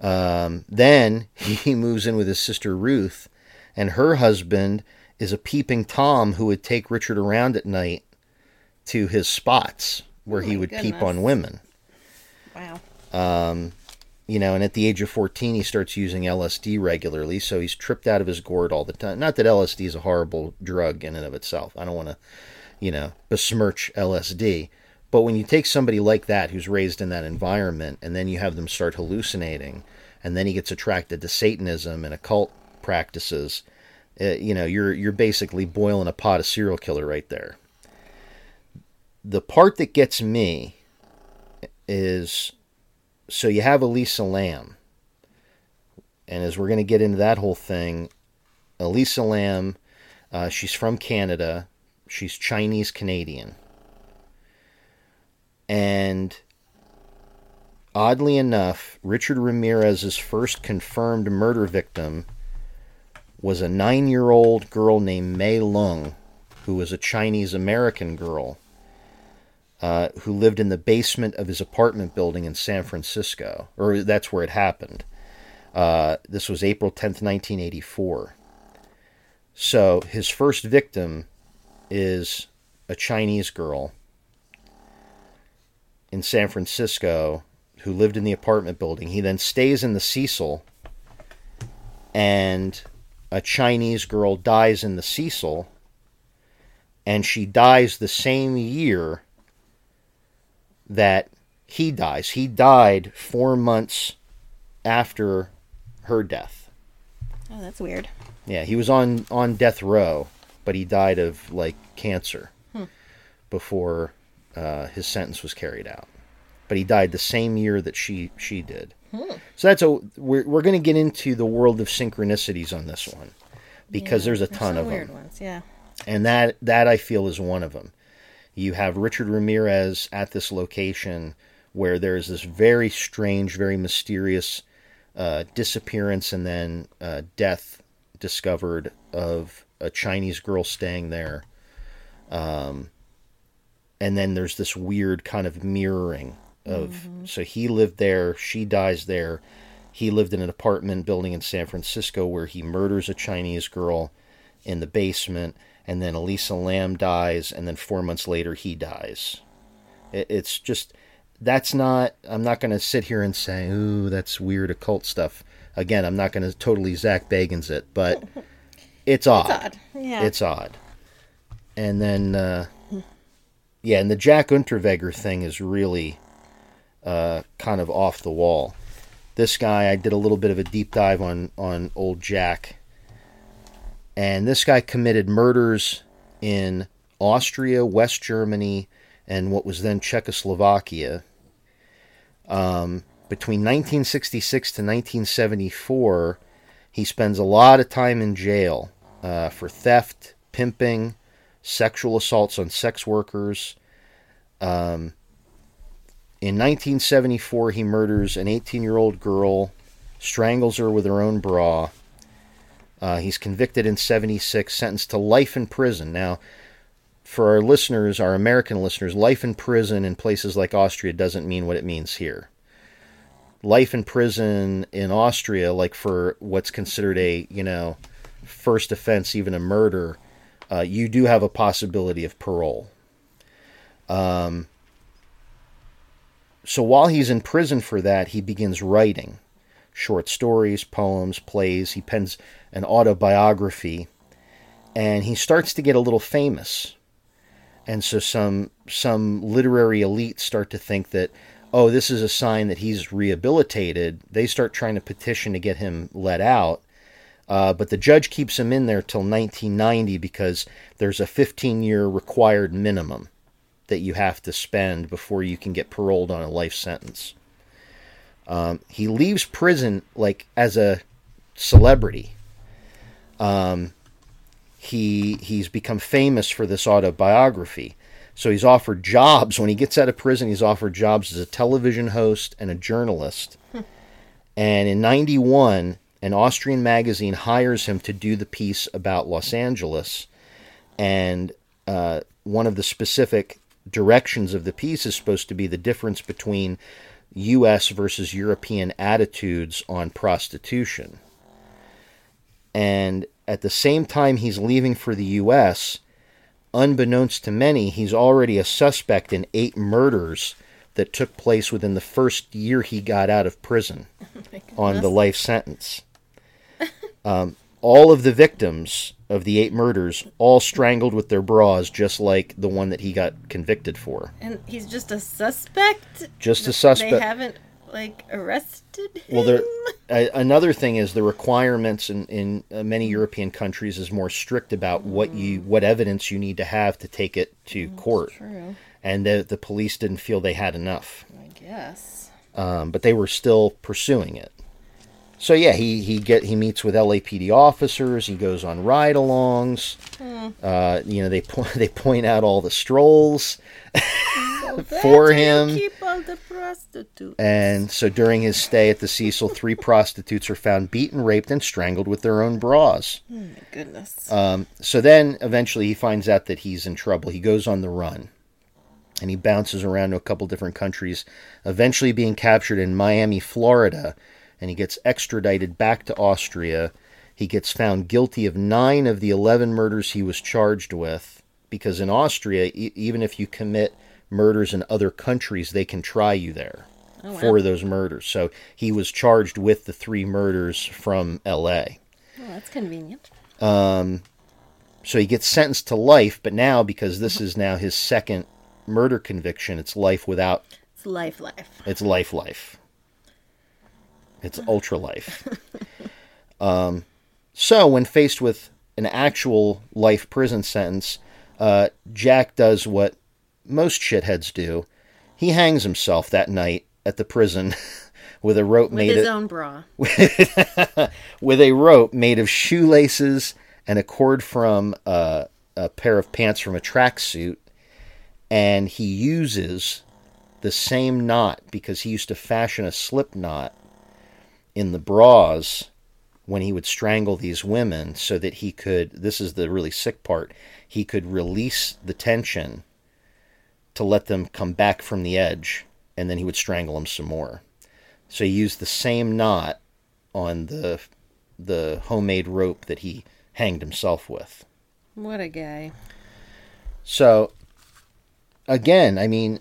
Um, then he moves in with his sister Ruth, and her husband is a peeping Tom who would take Richard around at night to his spots where he my would peep on women. Wow. Um, you know, and at the age of 14, he starts using LSD regularly, so he's tripped out of his gourd all the time. Not that LSD is a horrible drug in and of itself. I don't want to, you know, besmirch LSD. But when you take somebody like that who's raised in that environment and then you have them start hallucinating and then he gets attracted to Satanism and occult practices, uh, you know, you're you're basically boiling a pot of serial killer right there. The part that gets me is so you have Elisa Lam. And as we're going to get into that whole thing, Elisa Lam, uh, she's from Canada. She's Chinese Canadian. And oddly enough, Richard Ramirez's first confirmed murder victim was a nine year old girl named Mei Leung, who was a Chinese American girl uh, who lived in the basement of his apartment building in San Francisco, or that's where it happened. Uh, this was April 10th, 1984. So his first victim is a Chinese girl in San Francisco who lived in the apartment building. He then stays in the Cecil, and a Chinese girl dies in the Cecil, and she dies the same year that he dies. He died four months after her death. Oh, that's weird. Yeah, he was on on death row, but he died of like cancer before uh, his sentence was carried out. But he died the same year that she she did. So that's a we're we're going to get into the world of synchronicities on this one because Yeah, there's a there's ton some of weird them, ones. Yeah. and that that I feel is one of them. You have Richard Ramirez at this location where there's this very strange, very mysterious uh, disappearance and then uh, death discovered of a Chinese girl staying there. Um, and then there's this weird kind of mirroring of so he lived there, she dies there. He lived in an apartment building in San Francisco where he murders a Chinese girl in the basement, and then Elisa Lam dies, and then four months later he dies. It's just that's not. I'm not going to sit here and say, "Ooh, that's weird occult stuff." Again, I'm not going to totally Zach Bagans it, but [laughs] it's odd. It's odd. Yeah. It's odd. And then, uh, yeah, and the Jack Unterweger thing is really uh, kind of off the wall. This guy, I did a little bit of a deep dive on on old Jack, and this guy committed murders in Austria, West Germany, and what was then Czechoslovakia. Um, between 1966 to 1974, he spends a lot of time in jail uh, for theft, pimping, sexual assaults on sex workers. Um, in 1974, he murders an 18 year old girl, strangles her with her own bra. Uh, he's convicted in 76, sentenced to life in prison. Now, for our listeners, our American listeners, life in prison in places like Austria doesn't mean what it means here. Life in prison in Austria, like for what's considered a, you know, first offense, even a murder, uh, you do have a possibility of parole. Um, so while he's in prison for that, he begins writing short stories, poems, plays. He pens an autobiography, and he starts to get a little famous. And so some some literary elites start to think that, oh, this is a sign that he's rehabilitated. They start trying to petition to get him let out. Uh, but the judge keeps him in there till 1990 because there's a 15 year required minimum that you have to spend before you can get paroled on a life sentence. Um, he leaves prison like as a celebrity. Um, he he's become famous for this autobiography. So he's offered jobs when he gets out of prison. He's offered jobs as a television host and a journalist. [laughs] and in '91, an Austrian magazine hires him to do the piece about Los Angeles. And uh, one of the specific directions of the piece is supposed to be the difference between U.S. versus European attitudes on prostitution. And at the same time he's leaving for the U.S., unbeknownst to many, he's already a suspect in eight murders that took place within the first year he got out of prison [laughs] on the life sentence. Um, [laughs] all of the victims of the eight murders all strangled with their bras, just like the one that he got convicted for. and he's just a suspect. Just a suspect They haven't like arrested him. Well, there. a- Another thing is the requirements in in uh, many European countries is more strict about what you what evidence you need to have to take it to court, True, and the the police didn't feel they had enough, I guess. um, but they were still pursuing it. So yeah, he he get he meets with LAPD officers. He goes on ride-alongs. Uh, you know they po- [laughs] they point out all the strolls [laughs] for where you him. Keep all the prostitutes. And so during his stay at the Cecil, three [laughs] prostitutes are found beaten, raped, and strangled with their own bras. oh my goodness. Um, so then eventually he finds out that he's in trouble. He goes on the run and he bounces around to a couple different countries, eventually being captured in Miami, Florida, and he gets extradited back to Austria. He gets found guilty of nine of the 11 murders he was charged with because in Austria, e- even if you commit murders in other countries, they can try you there for those murders. So he was charged with the three murders from LA. oh, that's convenient. Um, So he gets sentenced to life, but now because this is now his second murder conviction, it's life without It's life, life. it's life life. It's ultra life. [laughs] um, so when faced with an actual life prison sentence, uh, Jack does what most shitheads do. He hangs himself that night at the prison [laughs] with a rope With made his of, own bra. [laughs] with a rope made of shoelaces and a cord from uh, a pair of pants from a tracksuit, and he uses the same knot because he used to fashion a slip knot in the bras when he would strangle these women so that he could this is the really sick part he could release the tension to let them come back from the edge and then he would strangle them some more so he used the same knot on the the homemade rope that he hanged himself with. What a guy. So again, I mean,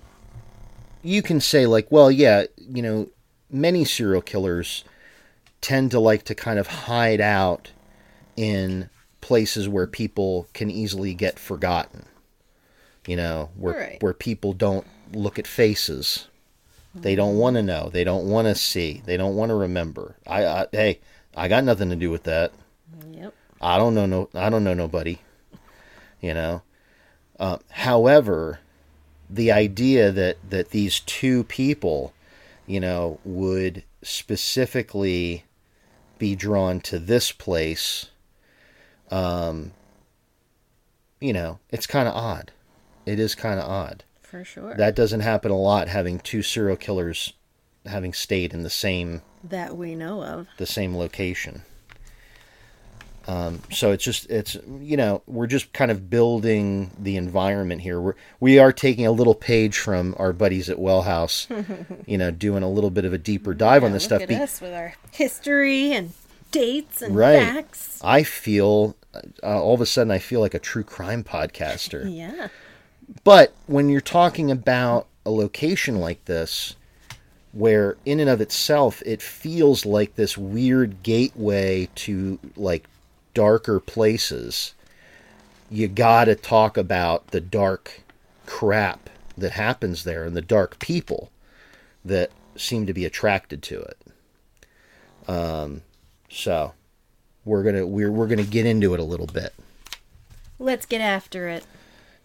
you can say like, well, yeah, you know, many serial killers tend to like to kind of hide out in places where people can easily get forgotten. You know, where Right. where people don't look at faces. They don't want to know. They don't want to see. They don't want to remember. I, I hey, I got nothing to do with that. Yep. I don't know no I don't know nobody. You know. Uh, however, the idea that that these two people, you know, would specifically be drawn to this place, um, you know, it's kind of odd. It is kind of odd. For sure. That doesn't happen a lot. Having two serial killers having stayed in the same that we know of. the same location. Um, so it's just it's you know we're just kind of building the environment here. We're we are taking a little page from our buddies at Well House, [laughs] you know, doing a little bit of a deeper dive on this stuff. at Be- us with our history and dates and Right. facts. I feel uh, all of a sudden I feel like a true crime podcaster. [laughs] Yeah. But when you're talking about a location like this, where in and of itself it feels like this weird gateway to like darker places, you gotta talk about the dark crap that happens there and the dark people that seem to be attracted to it. Um, so we're gonna we're we're gonna get into it a little bit. Let's get after it.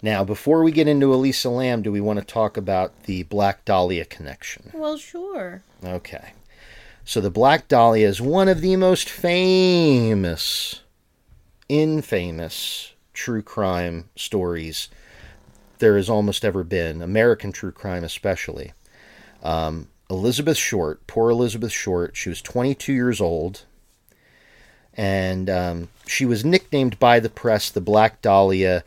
Now, before we get into Elisa Lam, do we want to talk about the Black Dahlia connection? Well, sure. Okay. So, the Black Dahlia is one of the most famous, infamous true crime stories there has almost ever been, American true crime especially. Um, Elizabeth Short, poor Elizabeth Short, she was 22 years old, and um, she was nicknamed by the press the Black Dahlia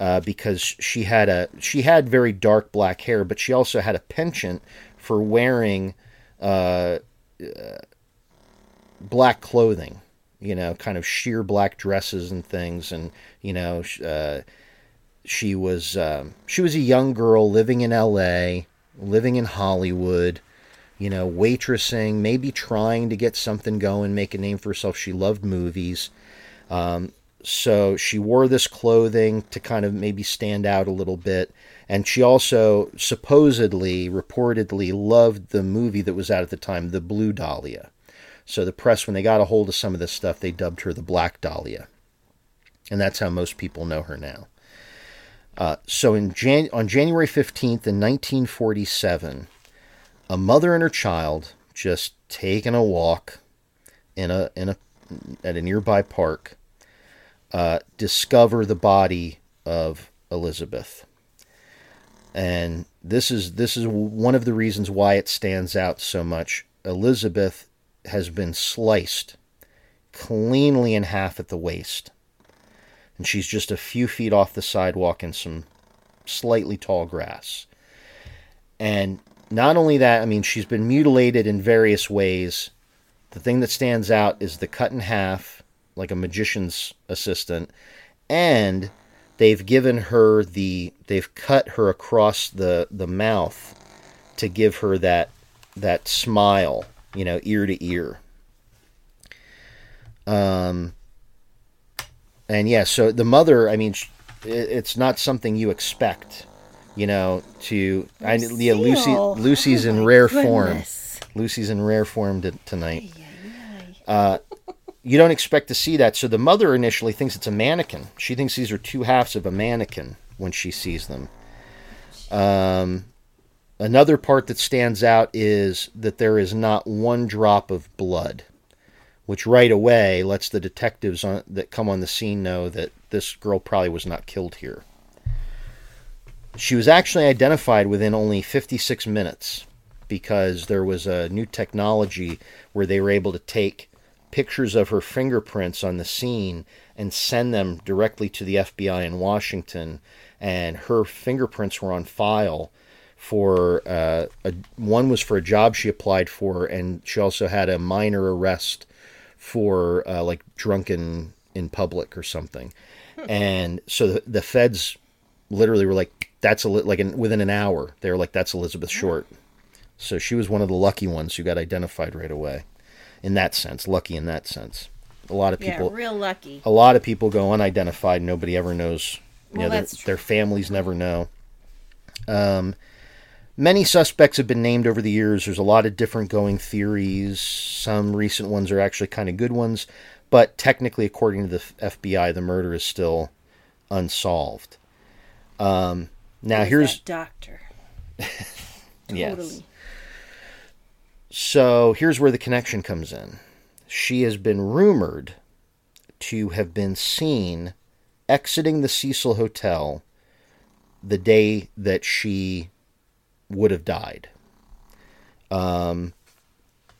uh, because she had a she had very dark black hair, but she also had a penchant for wearing uh, uh, black clothing. You know, kind of sheer black dresses and things, and you know, uh, she was um, she was a young girl living in L.A., living in Hollywood. You know, waitressing, maybe trying to get something going, make a name for herself. She loved movies. Um, so she wore this clothing to kind of maybe stand out a little bit and she also supposedly reportedly loved the movie that was out at the time the blue dahlia so the press when they got a hold of some of this stuff they dubbed her the black dahlia and that's how most people know her now uh, so in Jan- on january 15th in 1947 a mother and her child just taking a walk in a in a at a nearby park uh, discover the body of Elizabeth. And this is this is one of the reasons why it stands out so much. Elizabeth has been sliced cleanly in half at the waist. And she's just a few feet off the sidewalk in some slightly tall grass. And not only that, I mean, she's been mutilated in various ways. The thing that stands out is the cut in half like a magician's assistant, and they've given her the they've cut her across the the mouth to give her that that smile, you know, ear to ear. Um, and yeah, so the mother, I mean, it's not something you expect, you know, to I yeah, Lucy Lucy's Oh in rare form. Lucy's in rare form tonight. Uh, you don't expect to see that. So the mother initially thinks it's a mannequin. She thinks these are two halves of a mannequin when she sees them. Um, another part that stands out is that there is not one drop of blood, which right away lets the detectives on, that come on the scene know that this girl probably was not killed here. She was actually identified within only 56 minutes because there was a new technology where they were able to take pictures of her fingerprints on the scene and send them directly to the FBI in Washington. And her fingerprints were on file for uh, a, one was for a job she applied for, and she also had a minor arrest for uh, like drunken in public or something. And so the, the feds literally were like, "That's a like in, within an hour." They were like, "That's Elizabeth Short." So she was one of the lucky ones who got identified right away. In that sense, lucky in that sense. a lot of Yeah, people real lucky. a lot of people go unidentified. Nobody ever knows. You Well, know, their, their families never know. Um, many suspects have been named over the years. There's a lot of different going theories. Some recent ones are actually kind of good ones, but technically, according to the FBI, the murder is still unsolved. Um, now, here's doctor. [laughs] yes. Totally. So here's where the connection comes in. She has been rumored to have been seen exiting the Cecil Hotel the day that she would have died. Um,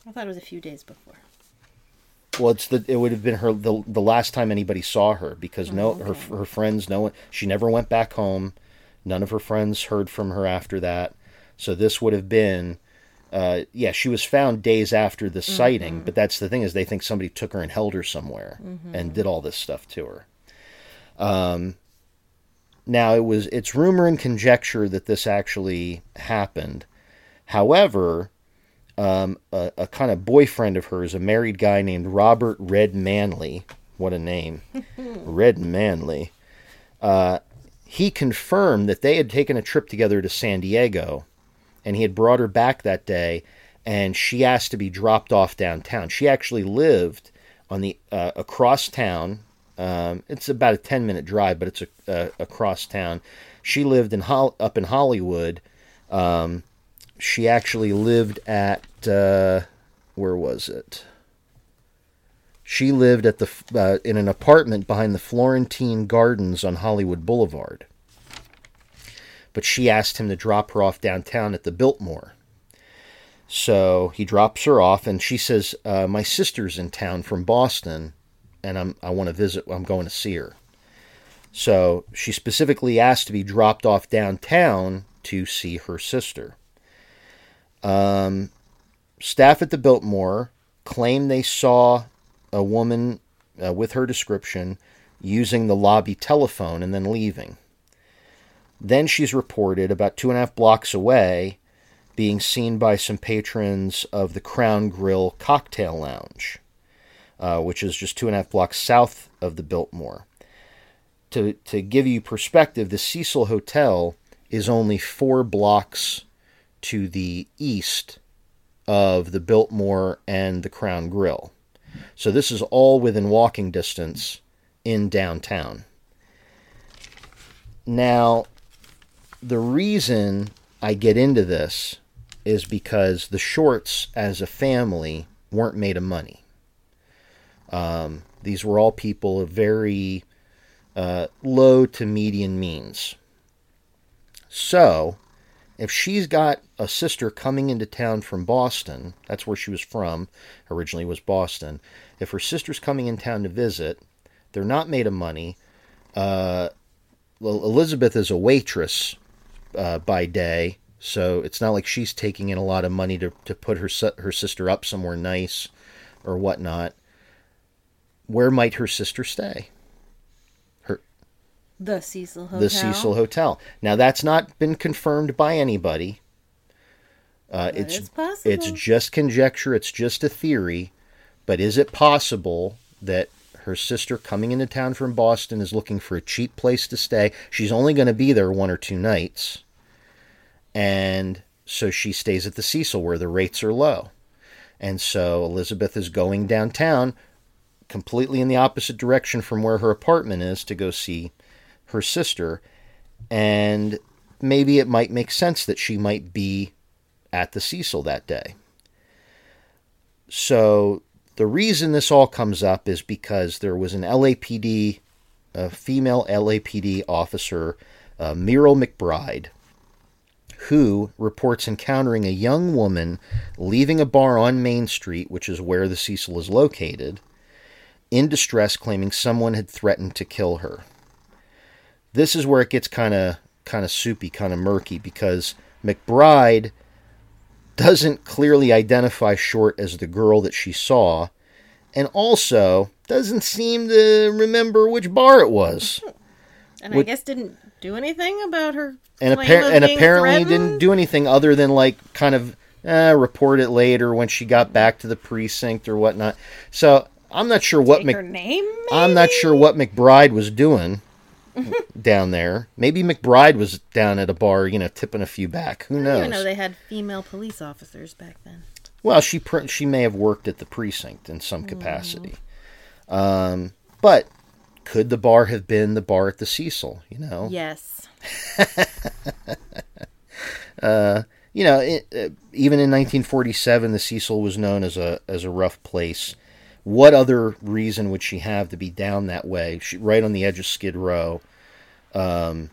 I thought it was a few days before. well, it's the it would have been her the, the last time anybody saw her because no her her friends no one she never went back home. None of her friends heard from her after that. So this would have been uh, yeah, she was found days after the sighting, but that's the thing is they think somebody took her and held her somewhere and did all this stuff to her. Um, now it was it's rumor and conjecture that this actually happened. However, um, a, a kind of boyfriend of hers, a married guy named Robert Red Manley, what a name, [laughs] Red Manley. Uh, he confirmed that they had taken a trip together to San Diego and he had brought her back that day and she asked to be dropped off downtown she actually lived on the uh, across town um, it's about a 10 minute drive but it's a, uh, across town. She lived in up in hollywood. Um, she actually lived at uh, where was it? She lived at the uh, in an apartment behind the florentine gardens on hollywood boulevard. But she asked him to drop her off downtown at the Biltmore. So he drops her off, and she says, uh, "My sister's in town from Boston, and I'm I want to visit. I'm going to see her." So she specifically asked to be dropped off downtown to see her sister. Um, staff at the Biltmore claim they saw a woman uh, with her description using the lobby telephone and then leaving. Then she's reported about two and a half blocks away being seen by some patrons of the Crown Grill Cocktail Lounge, uh, which is just two and a half blocks south of the Biltmore. To, to give you perspective, the Cecil Hotel is only four blocks to the east of the Biltmore and the Crown Grill. So this is all within walking distance in downtown. Now, the reason I get into this is because the shorts as a family weren't made of money. Um, these were all people of very uh, low to median means. So, if she's got a sister coming into town from Boston, that's where she was from, originally was Boston. If her sister's coming in town to visit, they're not made of money. Uh, well, Elizabeth is a waitress uh, by day, so it's not like she's taking in a lot of money to, to put her her sister up somewhere nice or whatnot. Where might her sister stay? Her The Cecil Hotel. the Cecil Hotel. Now that's not been confirmed by anybody. Uh, it's it's possible. it's just conjecture. It's just a theory. But is it possible that her sister coming into town from Boston is looking for a cheap place to stay? She's only going to be there one or two nights, and so she stays at the Cecil where the rates are low. And so Elizabeth is going downtown, completely in the opposite direction from where her apartment is, to go see her sister. And maybe it might make sense that she might be at the Cecil that day. So the reason this all comes up is because there was an LAPD, a female LAPD officer, uh, McBride, who reports encountering a young woman leaving a bar on Main Street, which is where the Cecil is located, in distress, claiming someone had threatened to kill her. This is where it gets kind of kind of soupy, kind of murky, because McBride doesn't clearly identify Short as the girl that she saw, and also doesn't seem to remember which bar it was. and I guess didn't do anything about her. and, claim appar- of and apparently didn't do anything other than like kind of eh, report it later when she got back to the precinct or whatnot. So I'm not sure what Take Mc, her name. I'm not sure what McBride was doing [laughs] down there. Maybe McBride was down at a bar, you know, tipping a few back. Who I didn't knows? even know they had female police officers back then. Well, she pr- she may have worked at the precinct in some capacity. Um, but could the bar have been the bar at the Cecil? You know, Yes. [laughs] you know, it, uh, even in 1947, the Cecil was known as a as a rough place. What other reason would she have to be down that way, she, right on the edge of Skid Row, um,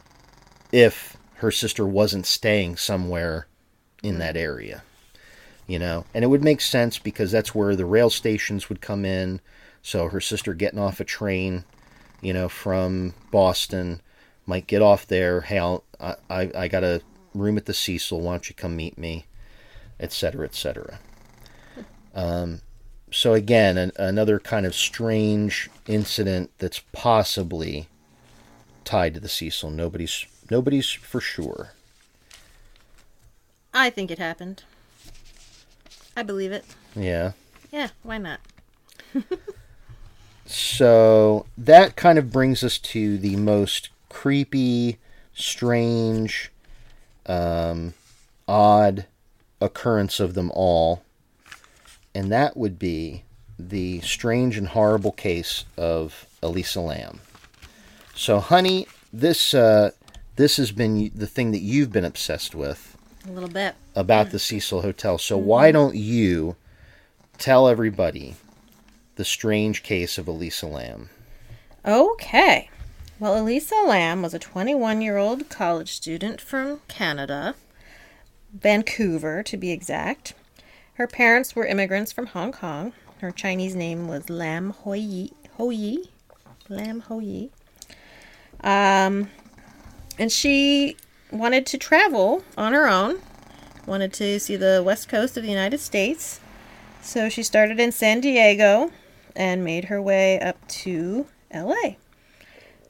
if her sister wasn't staying somewhere in that area? You know, and it would make sense because that's where the rail stations would come in. So her sister getting off a train, you know, from Boston, might get off there. Hey, I'll, I, I, I got a room at the Cecil. Why don't you come meet me, et cetera, et cetera. [laughs] Um, so again, an, another kind of strange incident that's possibly tied to the Cecil. Nobody's nobody's for sure. I think it happened. I believe it. Yeah. Yeah, why not? [laughs] So that kind of brings us to the most creepy, strange, um, odd occurrence of them all. And that would be the strange and horrible case of Elisa Lam. So, honey, this uh, this has been the thing that you've been obsessed with A little bit. about the Cecil Hotel. So why don't you tell everybody the strange case of Elisa Lam? Okay. Well, Elisa Lam was a 21 year old college student from Canada, Vancouver to be exact. Her parents were immigrants from Hong Kong. Her Chinese name was Lam Hoi Hoi. Lam Hoi. Um, and she wanted to travel on her own, wanted to see the west coast of the United States. So she started in San Diego and made her way up to LA.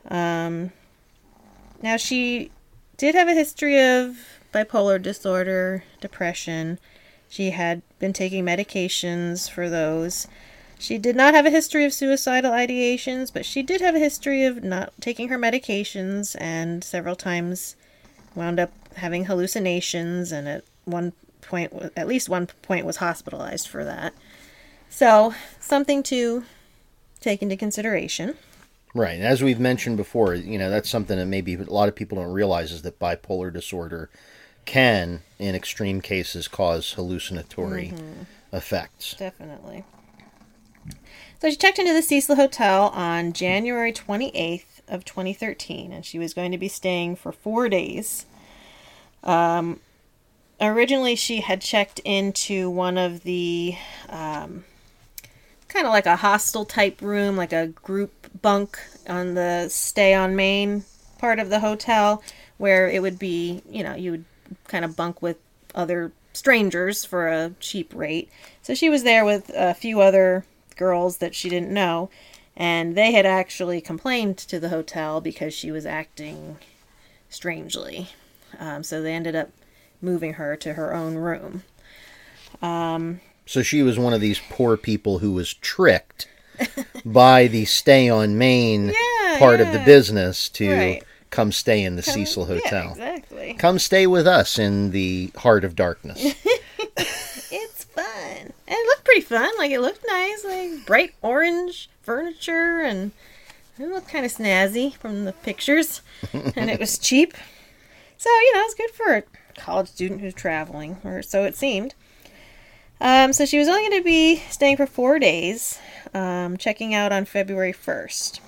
Um, now, she did have a history of bipolar disorder, depression. She had been taking medications for those. She did not have a history of suicidal ideations, but she did have a history of not taking her medications and several times wound up having hallucinations and at one point at least one point was hospitalized for that. So, something to take into consideration. Right. As we've mentioned before, you know, that's something that maybe a lot of people don't realize is that bipolar disorder can, in extreme cases, cause hallucinatory effects. Definitely. So she checked into the Cecil Hotel on January 28th of 2013 and she was going to be staying for 4 days. Um originally she had checked into one of the um kind of like a hostel type room, like a group bunk on the stay on main part of the hotel where it would be, you know, you would kind of bunk with other strangers for a cheap rate. So she was there with a few other girls that she didn't know, and they had actually complained to the hotel because she was acting strangely. Um, so they ended up moving her to her own room. So she was one of these poor people who was tricked [laughs] by the stay on main Yeah, part of the business to Right. Come stay in the Cecil Yeah, Hotel. exactly. Come stay with us in the heart of darkness. [laughs] It's fun. And it looked pretty fun. Like it looked nice, like bright orange furniture and it looked kind of snazzy from the pictures. [laughs] and it was cheap. So, you know, it's good for a college student who's traveling, or so it seemed. Um, so she was only going to be staying for four days, um, checking out on February 1st,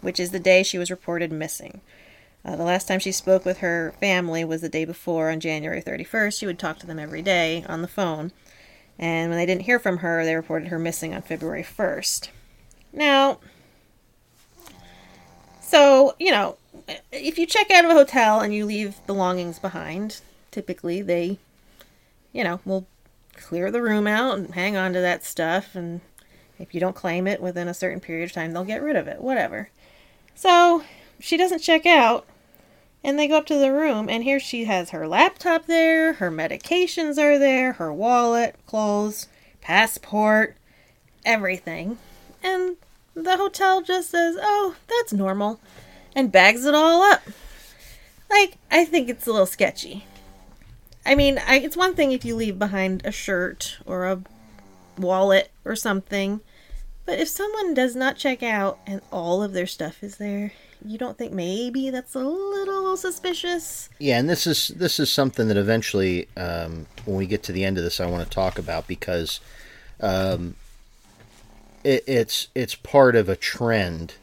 which is the day she was reported missing. Uh, the last time she spoke with her family was the day before on January 31st. She would talk to them every day on the phone. And when they didn't hear from her, they reported her missing on February 1st. Now, so, you know, if you check out of a hotel and you leave belongings behind, typically they, you know, will clear the room out and hang on to that stuff. And if you don't claim it within a certain period of time, they'll get rid of it, whatever. So she doesn't check out. And they go up to the room, and here she has her laptop there, her medications are there, her wallet, clothes, passport, everything. and the hotel just says, "Oh, that's normal," and bags it all up. Like, I think it's a little sketchy. I mean, I, it's one thing if you leave behind a shirt or a wallet or something, but if someone does not check out and all of their stuff is there, you don't think maybe that's a little suspicious? Yeah, and this is this is something that eventually, um, when we get to the end of this, I want to talk about because um, it, it's it's part of a trend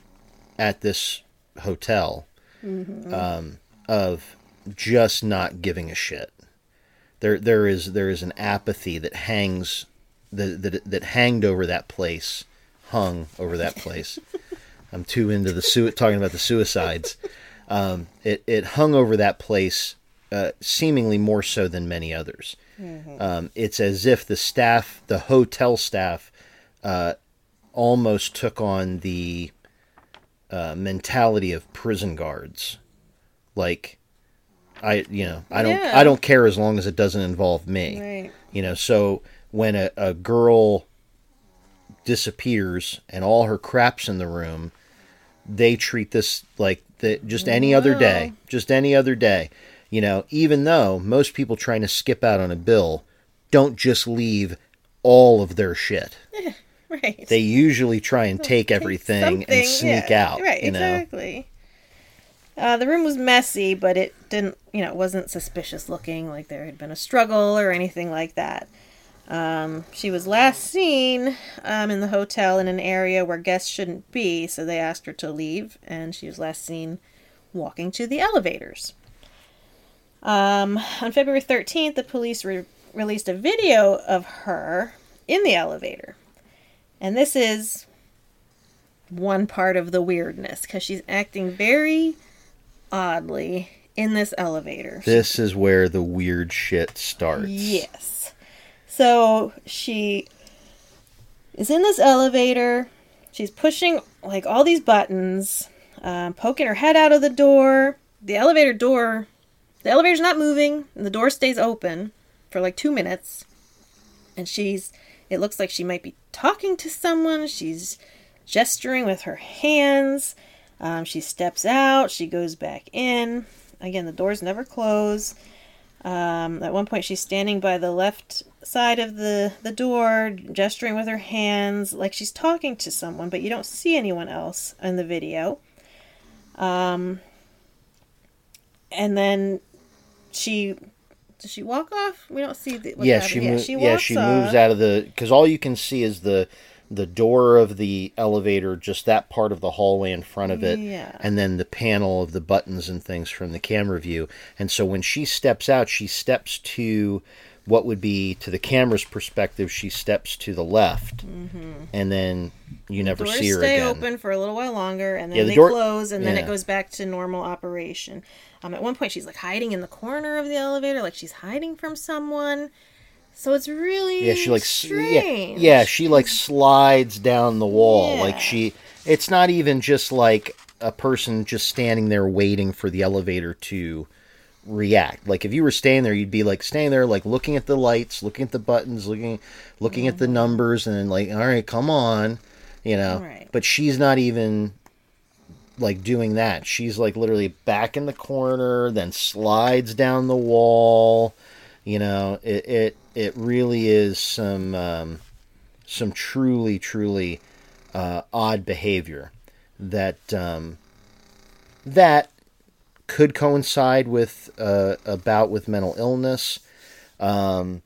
at this hotel um, of just not giving a shit. There there is there is an apathy that hangs that that, that hanged over that place, hung over that place. [laughs] I'm too into the sui- talking about the suicides. Um, it it hung over that place, uh, seemingly more so than many others. Um, it's as if the staff, the hotel staff, uh, almost took on the uh, mentality of prison guards. Like, I you know I don't Yeah. I don't care as long as it doesn't involve me. Right. You know, so when a, a girl disappears and all her crap's in the room, they treat this like the, just any other day, just any other day. You know, even though most people trying to skip out on a bill don't just leave all of their shit. [laughs] Right. They usually try and take everything and sneak yeah, out. Right, you know, exactly. Uh, the room was messy, but it didn't, you know, it wasn't suspicious looking, like there had been a struggle or anything like that. Um, she was last seen um, in the hotel in an area where guests shouldn't be, so they asked her to leave, and she was last seen walking to the elevators. Um, on February 13th, the police re- released a video of her in the elevator. And this is one part of the weirdness because she's acting very oddly in this elevator. this is where the weird shit starts. Yes. So she is in this elevator. She's pushing like all these buttons, um, poking her head out of the door. The elevator door, the elevator's not moving, and the door stays open for like two minutes. And she's, it looks like she might be talking to someone. She's gesturing with her hands. Um, she steps out. She goes back in. Again, the doors never close. Um, at one point, she's standing by the left side of the, the door, gesturing with her hands, like she's talking to someone, but you don't see anyone else in the video. Um, and then she does she walk off? We don't see the. what yeah, she moves. she Yeah, she off. moves out of the because all you can see is the the door of the elevator, just that part of the hallway in front of it, Yeah. and then the panel of the buttons and things from the camera view. And so when she steps out, she steps to what would be to the camera's perspective. She steps to the left, and then you never see her stay again. open for a little while longer, and then Yeah, the they door- close, and then yeah. it goes back to normal operation. Um, at one point, she's like hiding in the corner of the elevator, like she's hiding from someone. So it's really Yeah, she like s- yeah, strange. yeah, she like slides down the wall. Like she it's not even just like a person just standing there waiting for the elevator to react. Like if you were staying there, you'd be like staying there like looking at the lights, looking at the buttons, looking looking at the numbers and then like, "All right, come on." You know. Right. But she's not even like doing that. She's like literally back in the corner, then slides down the wall. You know, it it, it really is some um, some truly truly uh, odd behavior that um, that could coincide with uh, a bout with mental illness. Um,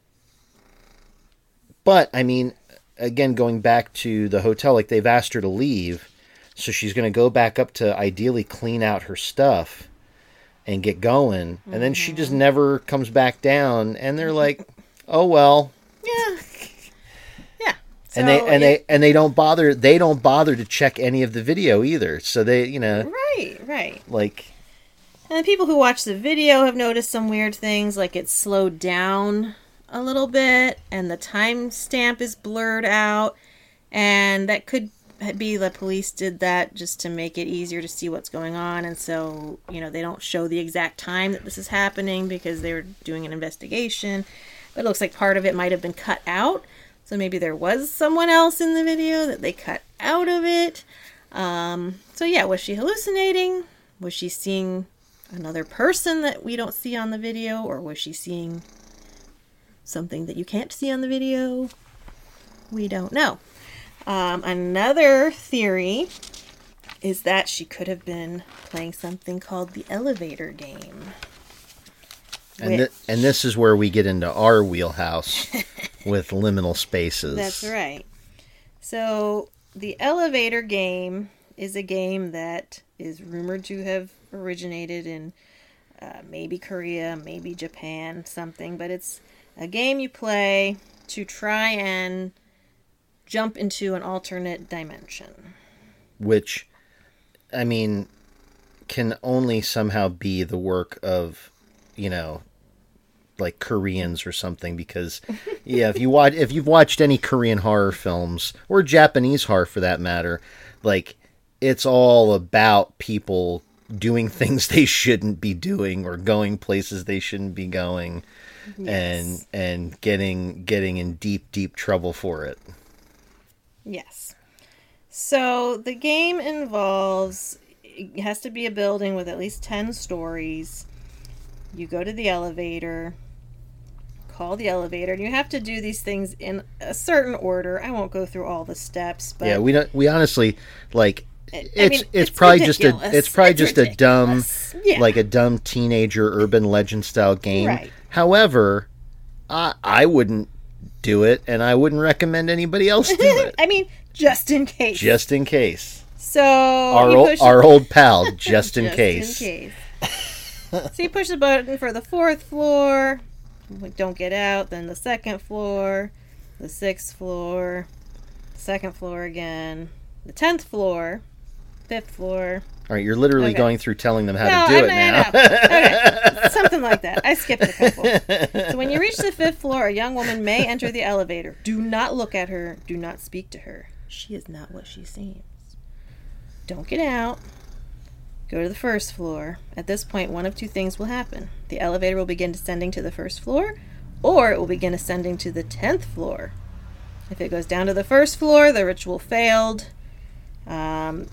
but I mean, again, going back to the hotel, like they've asked her to leave, so she's going to go back up to ideally clean out her stuff and get going, and then she just never comes back down, and they're like, "Oh well." yeah, yeah. and they and it- they and they don't bother they don't bother to check any of the video either so they you know right, right. like And the people who watch the video have noticed some weird things, like it's slowed down a little bit, and the timestamp is blurred out, and that could be the police did that just to make it easier to see what's going on, and so you know they don't show the exact time that this is happening because they're doing an investigation. But it looks like part of it might have been cut out. So maybe there was someone else in the video that they cut out of it. Um, so yeah, was she hallucinating? Was she seeing another person that we don't see on the video, or was she seeing something that you can't see on the video? We don't know. Um, another theory is that she could have been playing something called the elevator game. And, Which- and this is where we get into our wheelhouse [laughs] with liminal spaces. That's right. So, the elevator game is a game that is rumored to have originated in uh, maybe Korea, maybe Japan, something, but it's a game you play to try and jump into an alternate dimension. which I mean can only somehow be the work of you know like Koreans or something because [laughs] yeah if you watch if you've watched any Korean horror films or Japanese horror for that matter like it's all about people doing things [laughs] they shouldn't be doing or going places they shouldn't be going and and getting getting in deep deep trouble for it Yes. So the game involves it has to be a building with at least 10 stories. You go to the elevator, call the elevator, and you have to do these things in a certain order. I won't go through all the steps, but yeah we don't we honestly like I it's mean, it's, it's probably just a it's probably It's just a dumb. Yeah. like a dumb teenager urban legend style game. Right. However, I I wouldn't do it and I wouldn't recommend anybody else do [laughs] it I mean, just in case. just in case. so Our old, our old pal [laughs] just in case. in case. so you push the button for the fourth floor. Don't get out. Then the second floor, the sixth floor, second floor again, the tenth floor, fifth floor. All right, you're literally Okay. going through telling them how no, to do I'm it now. no. Okay, [laughs] something like that. I skipped a couple. So when you reach the fifth floor, a young woman may enter the elevator. Do not look at her. Do not speak to her. She is not what she seems. Don't get out. Go to the first floor. At this point, one of two things will happen. The elevator will begin descending to the first floor, or it will begin ascending to the tenth floor. If it goes down to the first floor, the ritual failed. Um,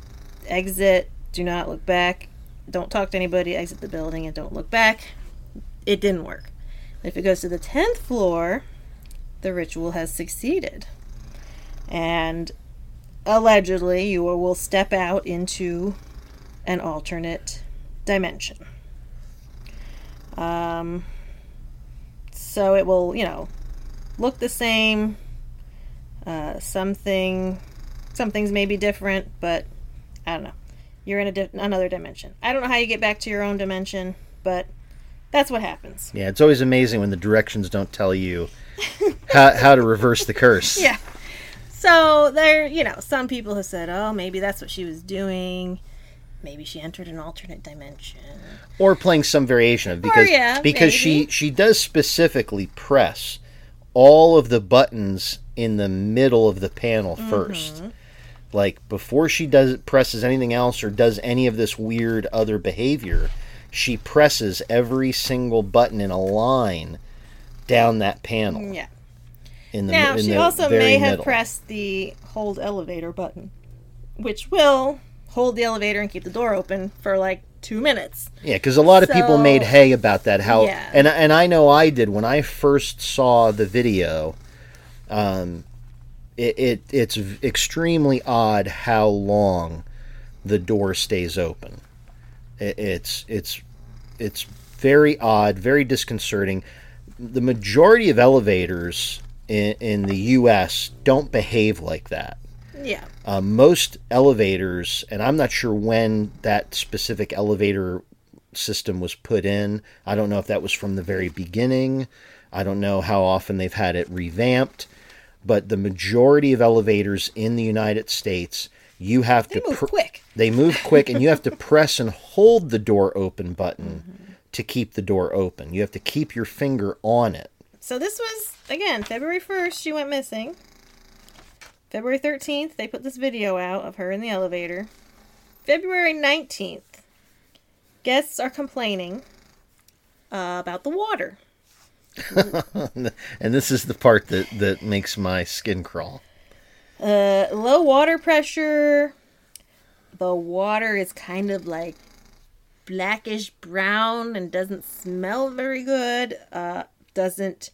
exit. Do not look back. Don't talk to anybody. Exit the building and don't look back. It didn't work. If it goes to the tenth floor, the ritual has succeeded. And allegedly, you will step out into an alternate dimension. Um, so it will, you know, look the same. Uh, something, some things may be different, but I don't know. You're in a di- another dimension. I don't know how you get back to your own dimension, but that's what happens. yeah, it's always amazing when the directions don't tell you how [laughs] how to reverse the curse. Yeah. So there, you know, some people have said, "Oh, maybe that's what she was doing. Maybe she entered an alternate dimension." or playing some variation of because yeah, because she she does specifically press all of the buttons in the middle of the panel 1st Mm-hmm. Like before she does presses anything else or does any of this weird other behavior she presses every single button in a line down that panel Yeah. in the Now in she the also may have middle. pressed the hold elevator button, which will hold the elevator and keep the door open for like two minutes. Yeah, because a lot of people made hay about that. How Yeah. and and I know I did when I first saw the video. Um, it, it it's extremely odd how long the door stays open. It, it's it's it's very odd, very disconcerting. The majority of elevators in, in the U.S. don't behave like that. Yeah. Uh, most elevators, and I'm not sure when that specific elevator system was put in. I don't know if that was from the very beginning. I don't know how often they've had it revamped. But the majority of elevators in the United States, you have They to move pr- quick. they move quick, and you have to [laughs] press and hold the door open button to keep the door open. You have to keep your finger on it. So this was again February first. She went missing. February thirteenth, they put this video out of her in the elevator. February nineteenth, guests are complaining uh, about the water. [laughs] and this is the part that, that makes my skin crawl. Uh, low water pressure. The water is kind of like blackish brown and doesn't smell very good. Uh, doesn't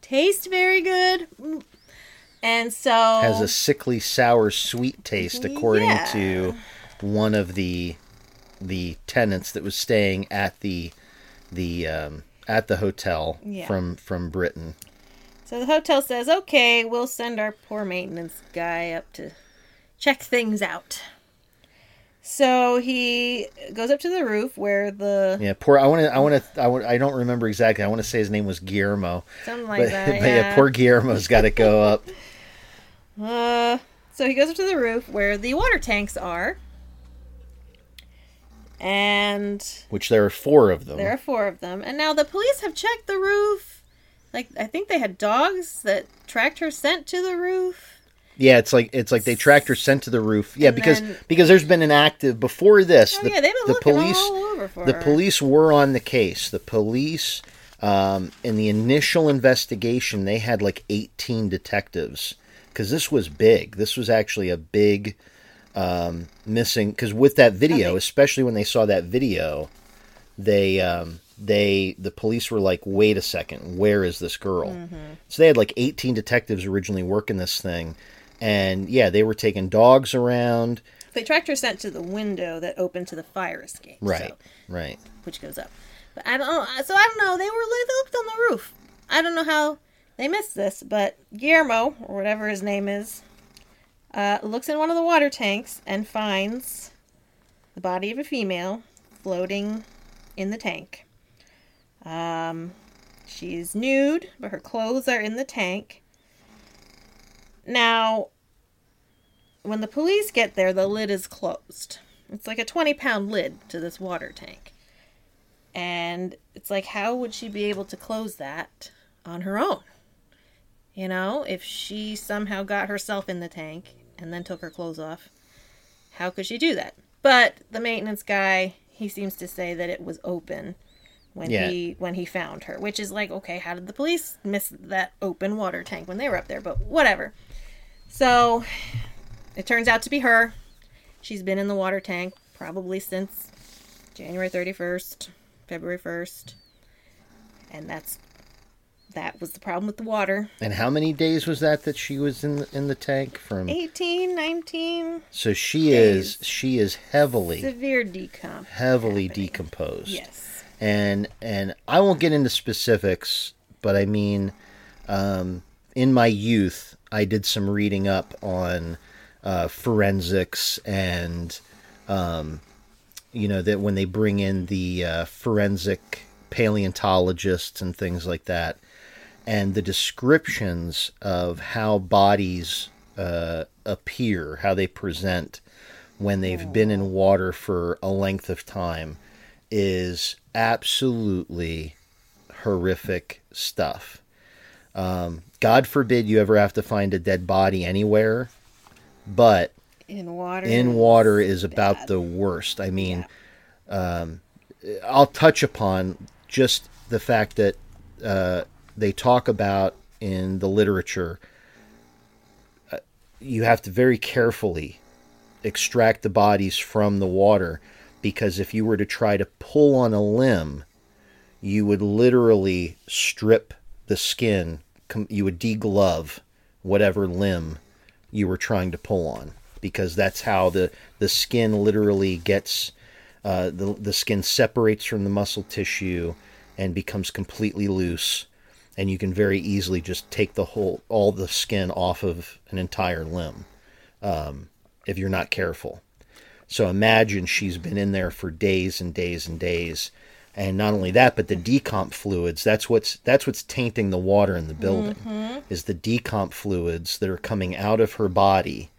taste very good. And so Has a sickly, sour, sweet taste, according Yeah. to one of the the tenants that was staying at the the um, at the hotel Yeah. from from Britain. So the hotel says, okay, we'll send our poor maintenance guy up to check things out. So he goes up to the roof where the Yeah, poor. I want to. I want to. I, I don't remember exactly. I want to say his name was Guillermo. something like but, that. but yeah. yeah. poor Guillermo's got to go up. [laughs] Uh, so he goes up to the roof where the water tanks are, and Which there are four of them. there are four of them. And now the police have checked the roof. Like I think they had dogs that tracked her scent to the roof. Yeah, it's like it's like they tracked her sent to the roof. Yeah, And because then- because there's been an active before this. Oh the, yeah, they've been the looking police all over for the her. police were on the case. The police um, in the initial investigation they had like 18 detectives because this was big. This was actually a big um, missing because with that video, Okay. especially when they saw that video, they um, they the police were like, wait a second, where is this girl? Mm-hmm. So they had like 18 detectives originally working this thing. And yeah, they were taking dogs around. They tracked her scent to the window that opened to the fire escape. Right, so- right. which goes up. But I don't know. So I don't know. They were they looked on the roof. I don't know how they missed this, but Guillermo or whatever his name is, uh, looks in one of the water tanks and finds the body of a female floating in the tank. Um, she's nude, but her clothes are in the tank. Now, when the police get there, the lid is closed. It's like a 20 pound lid to this water tank. And it's like, how would she be able to close that on her own? You know, if she somehow got herself in the tank and then took her clothes off, how could she do that? But the maintenance guy, he seems to say that it was open when Yeah. he when he found her, which is like, okay, how did the police miss that open water tank when they were up there? But whatever. So it turns out to be her. She's been in the water tank probably since January 31st, February 1st. And that's that was the problem with the water. And how many days was that that she was in the, in the tank from? 18, 19, So she days. is she is heavily severe decomp. heavily happening. decomposed. Yes. And and I won't get into specifics, but I mean, um, in my youth, I did some reading up on uh, forensics and um, you know that when they bring in the uh, forensic paleontologists and things like that, and the descriptions of how bodies uh, appear, how they present when they've been in water for a length of time, is absolutely horrific stuff. Um, God forbid you ever have to find a dead body anywhere, but In water. in water is about the worst. I mean, um, I'll touch upon just the fact that uh, they talk about in the literature. Uh, you have to very carefully extract the bodies from the water because if you were to try to pull on a limb, you would literally strip the skin. You would deglove whatever limb you were trying to pull on because that's how the the skin literally gets uh, the the skin separates from the muscle tissue and becomes completely loose and you can very easily just take the whole all the skin off of an entire limb um, if you're not careful so imagine she's been in there for days and days and days and not only that but the decomp fluids that's what's that's what's tainting the water in the building is the decomp fluids that are coming out of her body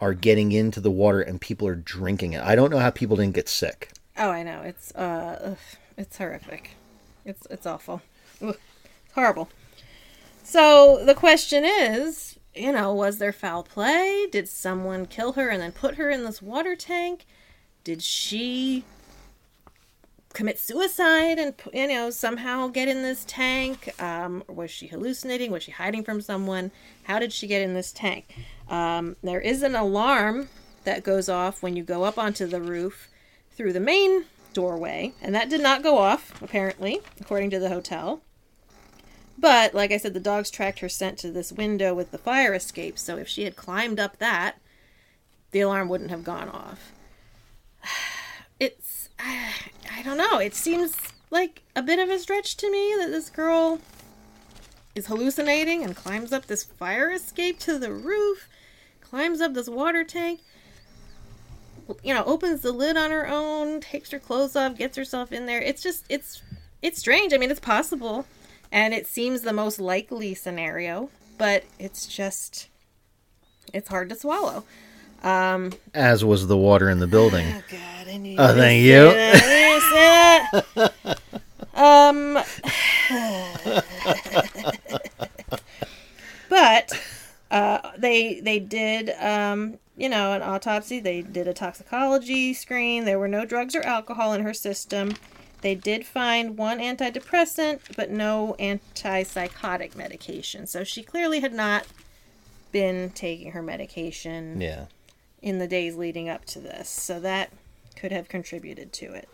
are getting into the water and people are drinking it i don't know how people didn't get sick Oh, I know. It's uh ugh, it's horrific. It's it's awful. Ugh, horrible. So the question is, you know, was there foul play? Did someone kill her and then put her in this water tank? Did she commit suicide and you know somehow get in this tank? Um, was she hallucinating? Was she hiding from someone? How did she get in this tank? Um, there is an alarm that goes off when you go up onto the roof through the main doorway, and that did not go off apparently, according to the hotel. But like I said, the dogs tracked her scent to this window with the fire escape. So if she had climbed up that, the alarm wouldn't have gone off. [sighs] It's [sighs] I don't know. It seems like a bit of a stretch to me that this girl is hallucinating and climbs up this fire escape to the roof, climbs up this water tank, you know, opens the lid on her own, takes her clothes off, gets herself in there. It's just it's it's strange. I mean, it's possible and it seems the most likely scenario, but it's just it's hard to swallow. Um, As was the water in the building. Oh [sighs] God, I knew. Oh, thank you. say that. I knew you were gonna say that. um, but uh, they they did um, you know an autopsy. They did a toxicology screen. There were no drugs or alcohol in her system. They did find one antidepressant, but no antipsychotic medication. So she clearly had not been taking her medication Yeah. in the days leading up to this. So that could have contributed to it.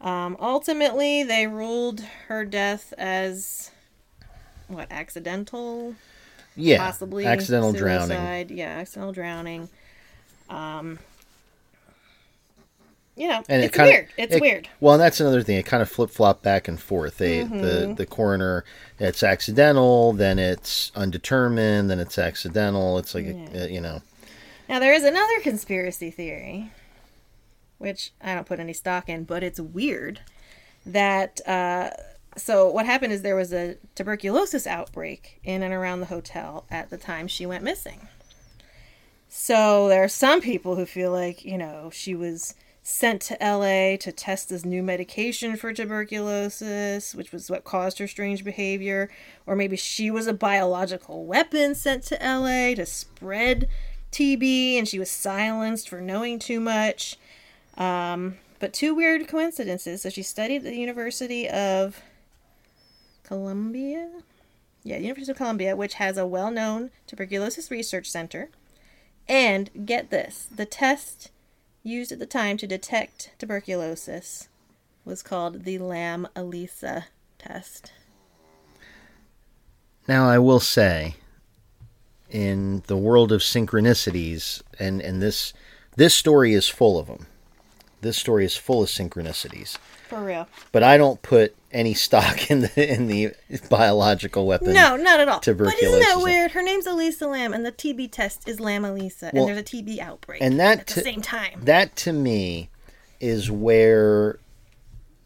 Um, ultimately, they ruled her death as what accidental, Yeah. possibly accidental drowning. Yeah, accidental drowning. Um, you know, And it it's kinda- weird. It's it- weird. Well, and that's another thing. It kind of flip flop back and forth. They Mm-hmm. the the coroner, it's accidental, then it's undetermined, then it's accidental. It's like a, uh, you know. Now there is another conspiracy theory, which I don't put any stock in, but it's weird. That uh, so what happened is there was a tuberculosis outbreak in and around the hotel at the time she went missing. So there are some people who feel like you know she was sent to LA to test this new medication for tuberculosis, which was what caused her strange behavior. Or maybe she was a biological weapon sent to LA to spread TB and she was silenced for knowing too much. Um, but two weird coincidences. So she studied at the University of Columbia. Yeah, University of Columbia, which has a well known tuberculosis research center. And get this the test used at the time to detect tuberculosis was called the Lam Elisa test. Now I will say, in the world of synchronicities, and and this this story is full of them. This story is full of synchronicities. For real. But I don't put any stock in the in the biological weapon. No, not at all. But isn't that weird? Her name's Elisa Lam, and the TB test is Lam Elisa, Well, and there's a TB outbreak and that at the same time. That to me is where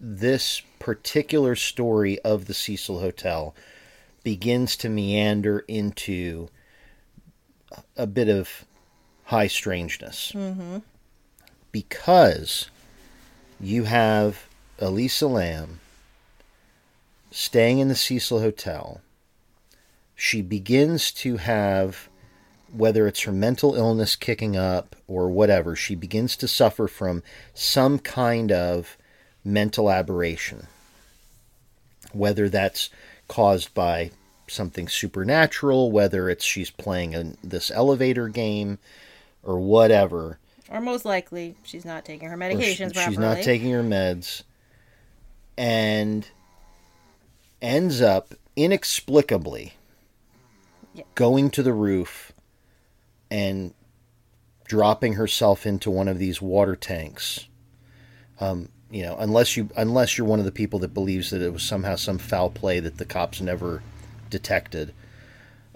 this particular story of the Cecil Hotel begins to meander into a bit of high strangeness. Mm-hmm. Because you have Elisa Lam staying in the Cecil Hotel. She begins to have whether it's her mental illness kicking up or whatever, she begins to suffer from some kind of mental aberration. Whether that's caused by something supernatural, whether it's she's playing a, this elevator game or whatever. Or most likely, she's not taking her medications she- properly. she's not taking her meds and ends up inexplicably Yeah. going to the roof and dropping herself into one of these water tanks. Um, you know, unless you unless you're one of the people that believes that it was somehow some foul play that the cops never detected,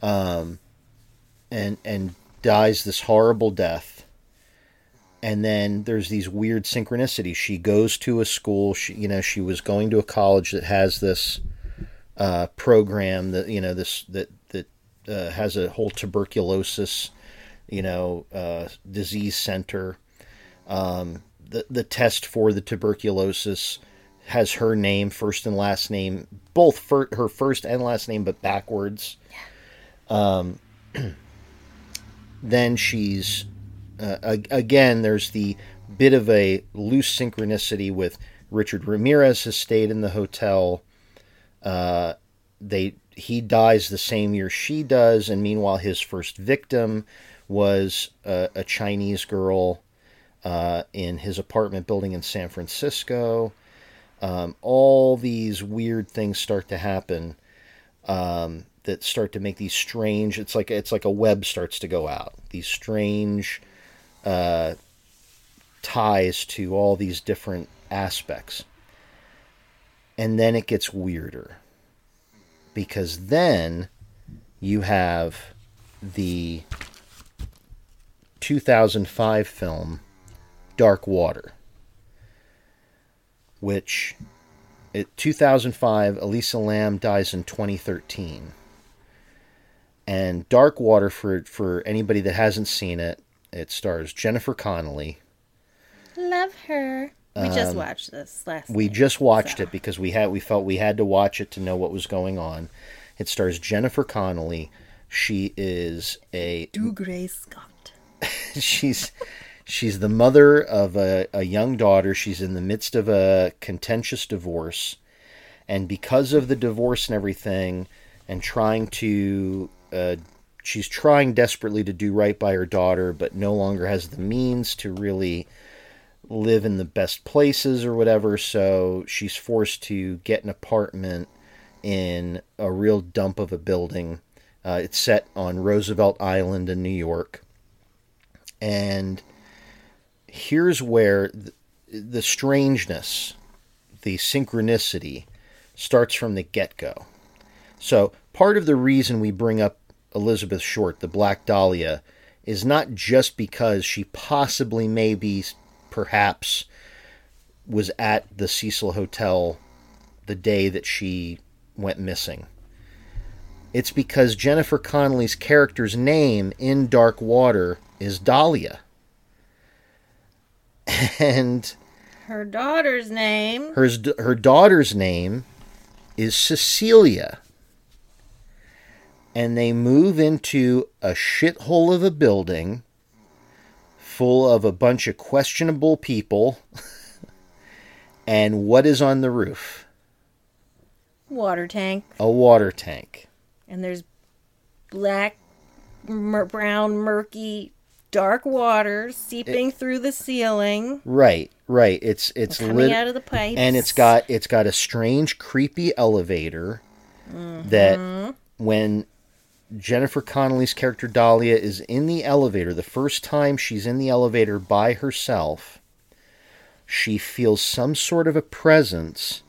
um, and and dies this horrible death. And then there's these weird synchronicities. She goes to a school. She, you know, she was going to a college that has this uh, program that you know this that that uh, has a whole tuberculosis, you know, uh, disease center. Um, the the test for the tuberculosis has her name, first and last name, both fir- her first and last name, but backwards. Um, [clears throat] then she's uh, again. There's the bit of a loose synchronicity with Richard Ramirez has stayed in the hotel. Uh, they he dies the same year she does, and meanwhile his first victim was a, a Chinese girl uh, in his apartment building in San Francisco. Um, all these weird things start to happen um, that start to make these strange. It's like it's like a web starts to go out. These strange uh, ties to all these different aspects, and then it gets weirder because then you have the 2005 film Dark Water, which it 2005 Elisa Lam dies in 2013. And Dark Water for for anybody that hasn't seen it, it stars Jennifer Connelly. Love her. We just watched this last. Um, We night, just watched so. it because we had we felt we had to watch it to know what was going on. It stars Jennifer Connelly. She is a Do Gray Scott. [laughs] she's she's the mother of a, a young daughter. She's in the midst of a contentious divorce, and because of the divorce and everything, and trying to, uh, she's trying desperately to do right by her daughter, but no longer has the means to really live in the best places or whatever. So she's forced to get an apartment in a real dump of a building. Uh, it's set on Roosevelt Island in New York. And here's where the, the strangeness, the synchronicity starts from the get go. So, part of the reason we bring up Elizabeth Short, the Black Dahlia, is not just because she possibly, maybe, perhaps, was at the Cecil Hotel the day that she went missing. It's because Jennifer Connelly's character's name in Dark Water is Dahlia. [laughs] And Her daughter's name. her, her daughter's name is Cecilia. And they move into a shithole of a building full of a bunch of questionable people. [laughs] and what is on the roof? Water tank. A water tank. And there's black, mur- brown, murky, dark water seeping through the ceiling, Right, right. It's it's coming lit- out of the pipes. and it's got it's got a strange creepy elevator mm-hmm. that when Jennifer Connelly's character Dahlia is in the elevator. The first time she's in the elevator by herself she feels some sort of a presence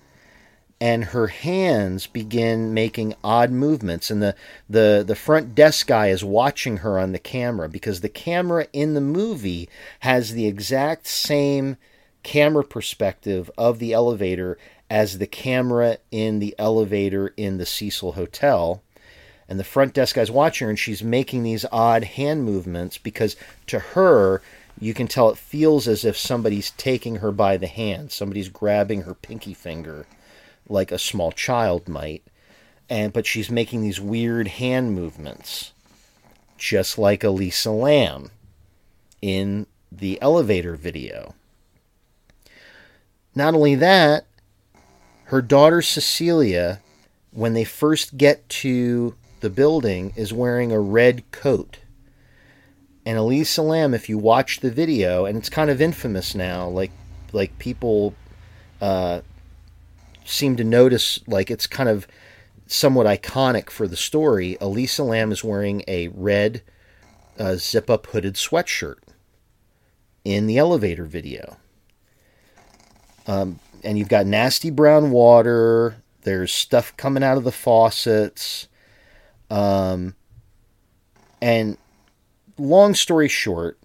and her hands begin making odd movements. And the, the the front desk guy is watching her on the camera because the camera in the movie has the exact same camera perspective of the elevator as the camera in the elevator in the Cecil Hotel and the front desk guy's watching her and she's making these odd hand movements because to her you can tell it feels as if somebody's taking her by the hand. Somebody's grabbing her pinky finger like a small child might. And but she's making these weird hand movements just like Elisa Lam in the elevator video. Not only that her daughter Cecilia when they first get to the building is wearing a red coat and Elisa Lam if you watch the video and it's kind of infamous now like like people uh, seem to notice like it's kind of somewhat iconic for the story. Elisa Lam is wearing a red uh, zip up hooded sweatshirt in the elevator video. Um, and you've got nasty brown water. There's stuff coming out of the faucets. Um, and long story short,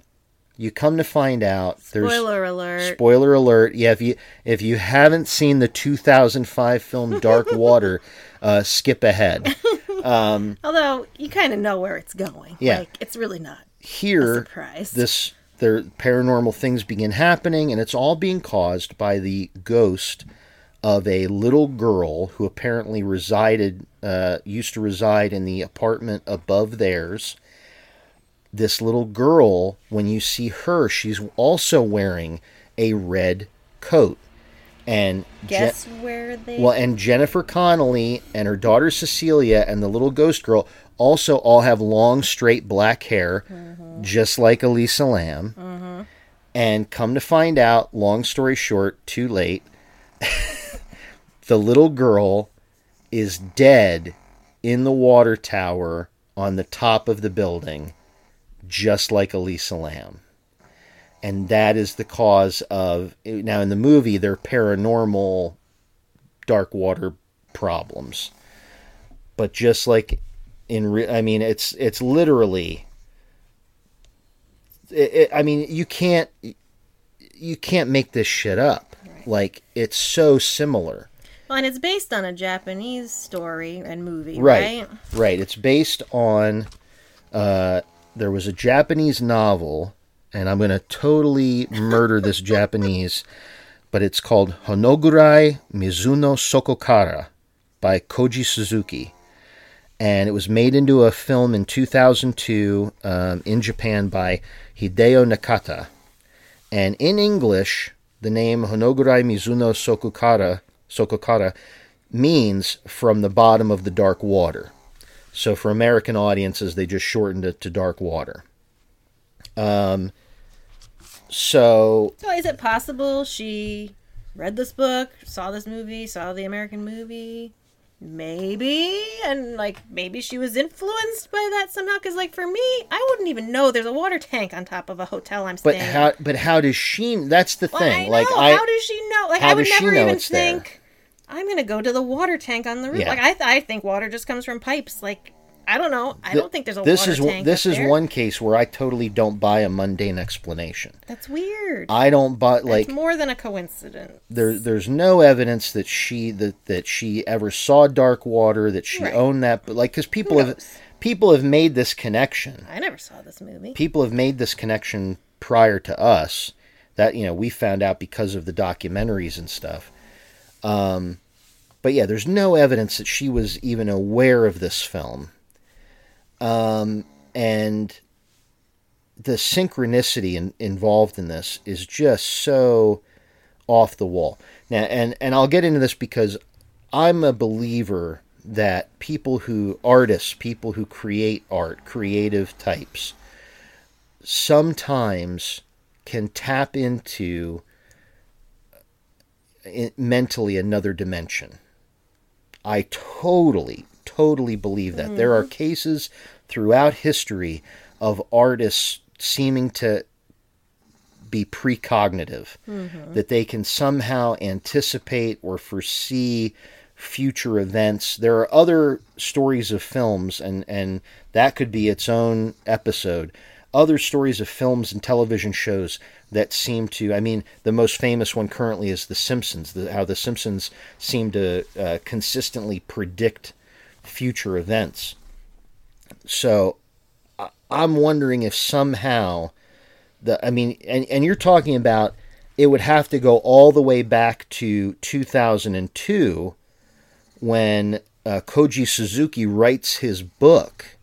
you come to find out there's Spoiler alert. Spoiler alert! Yeah, if you if you haven't seen the 2005 film Dark [laughs] Water, uh, skip ahead. [laughs] Um, Although you kind of know where it's going. Yeah. Like, it's really not. Here, surprise. this their paranormal things begin happening, and it's all being caused by the ghost of a little girl who apparently resided uh, used to reside in the apartment above theirs. This little girl, when you see her, she's also wearing a red coat. And Je- Guess where they. well, and Jennifer Connelly and her daughter Cecilia and the little ghost girl also all have long, straight black hair, just like Elisa Lam. And come to find out, long story short, too late, [laughs] the little girl is dead in the water tower on the top of the building, just like Elisa Lam. And that is the cause of. Now, in the movie, they're paranormal dark water problems. But just like in, re- I mean, it's it's literally. It, it, I mean, you can't you can't make this shit up. Like it's so similar. Well, and it's based on a Japanese story and movie, Right. right? Right. It's based on. Uh, there was a Japanese novel, and I'm going to totally murder this [laughs] Japanese, but it's called Honogurai Mizuno Sokokara by Koji Suzuki. And it was made into a film in 2002 um, in Japan by Hideo Nakata. And in English, the name Honogurai Mizuno Sokokara, Sokokara means from the bottom of the dark water. So for American audiences, they just shortened it to dark water. Um, so So is it possible she read this book, saw this movie, saw the American movie? Maybe, and like maybe she was influenced by that somehow. Because like for me, I wouldn't even know there's a water tank on top of a hotel I'm but staying. at. how but how does she that's the Well, thing. I like know. I how does she know? Like how I would does she never even think. there? I'm gonna go to the water tank on the roof. Yeah. Like I, th- I think water just comes from pipes. Like I don't know. I th- don't think there's a this water is one- tank. this is there. one case where I totally don't buy a mundane explanation. That's weird. I don't buy like it's more than a coincidence. there there's no evidence that she that that she ever saw dark water that she Right. owned that but like cuz people have people have made this connection. I never saw this movie. People have made this connection prior to us that you know we found out because of the documentaries and stuff. Um but yeah, there's no evidence that she was even aware of this film. Um and the synchronicity in, involved in this is just so off the wall. Now, and and I'll get into this because I'm a believer that people who artists, people who create art, creative types, sometimes can tap into mentally another dimension. I totally, totally believe that. There are mm-hmm. cases throughout history of artists seeming to be precognitive, mm-hmm. that they can somehow anticipate or foresee future events. There are other stories of films, and, and that could be its own episode. Other stories of films and television shows that seem to, I mean, the most famous one currently is The Simpsons, the, how The Simpsons seem to uh, consistently predict future events. So I'm wondering if somehow the I mean and and you're talking about it would have to go all the way back to 2002 when uh, Koji Suzuki writes his book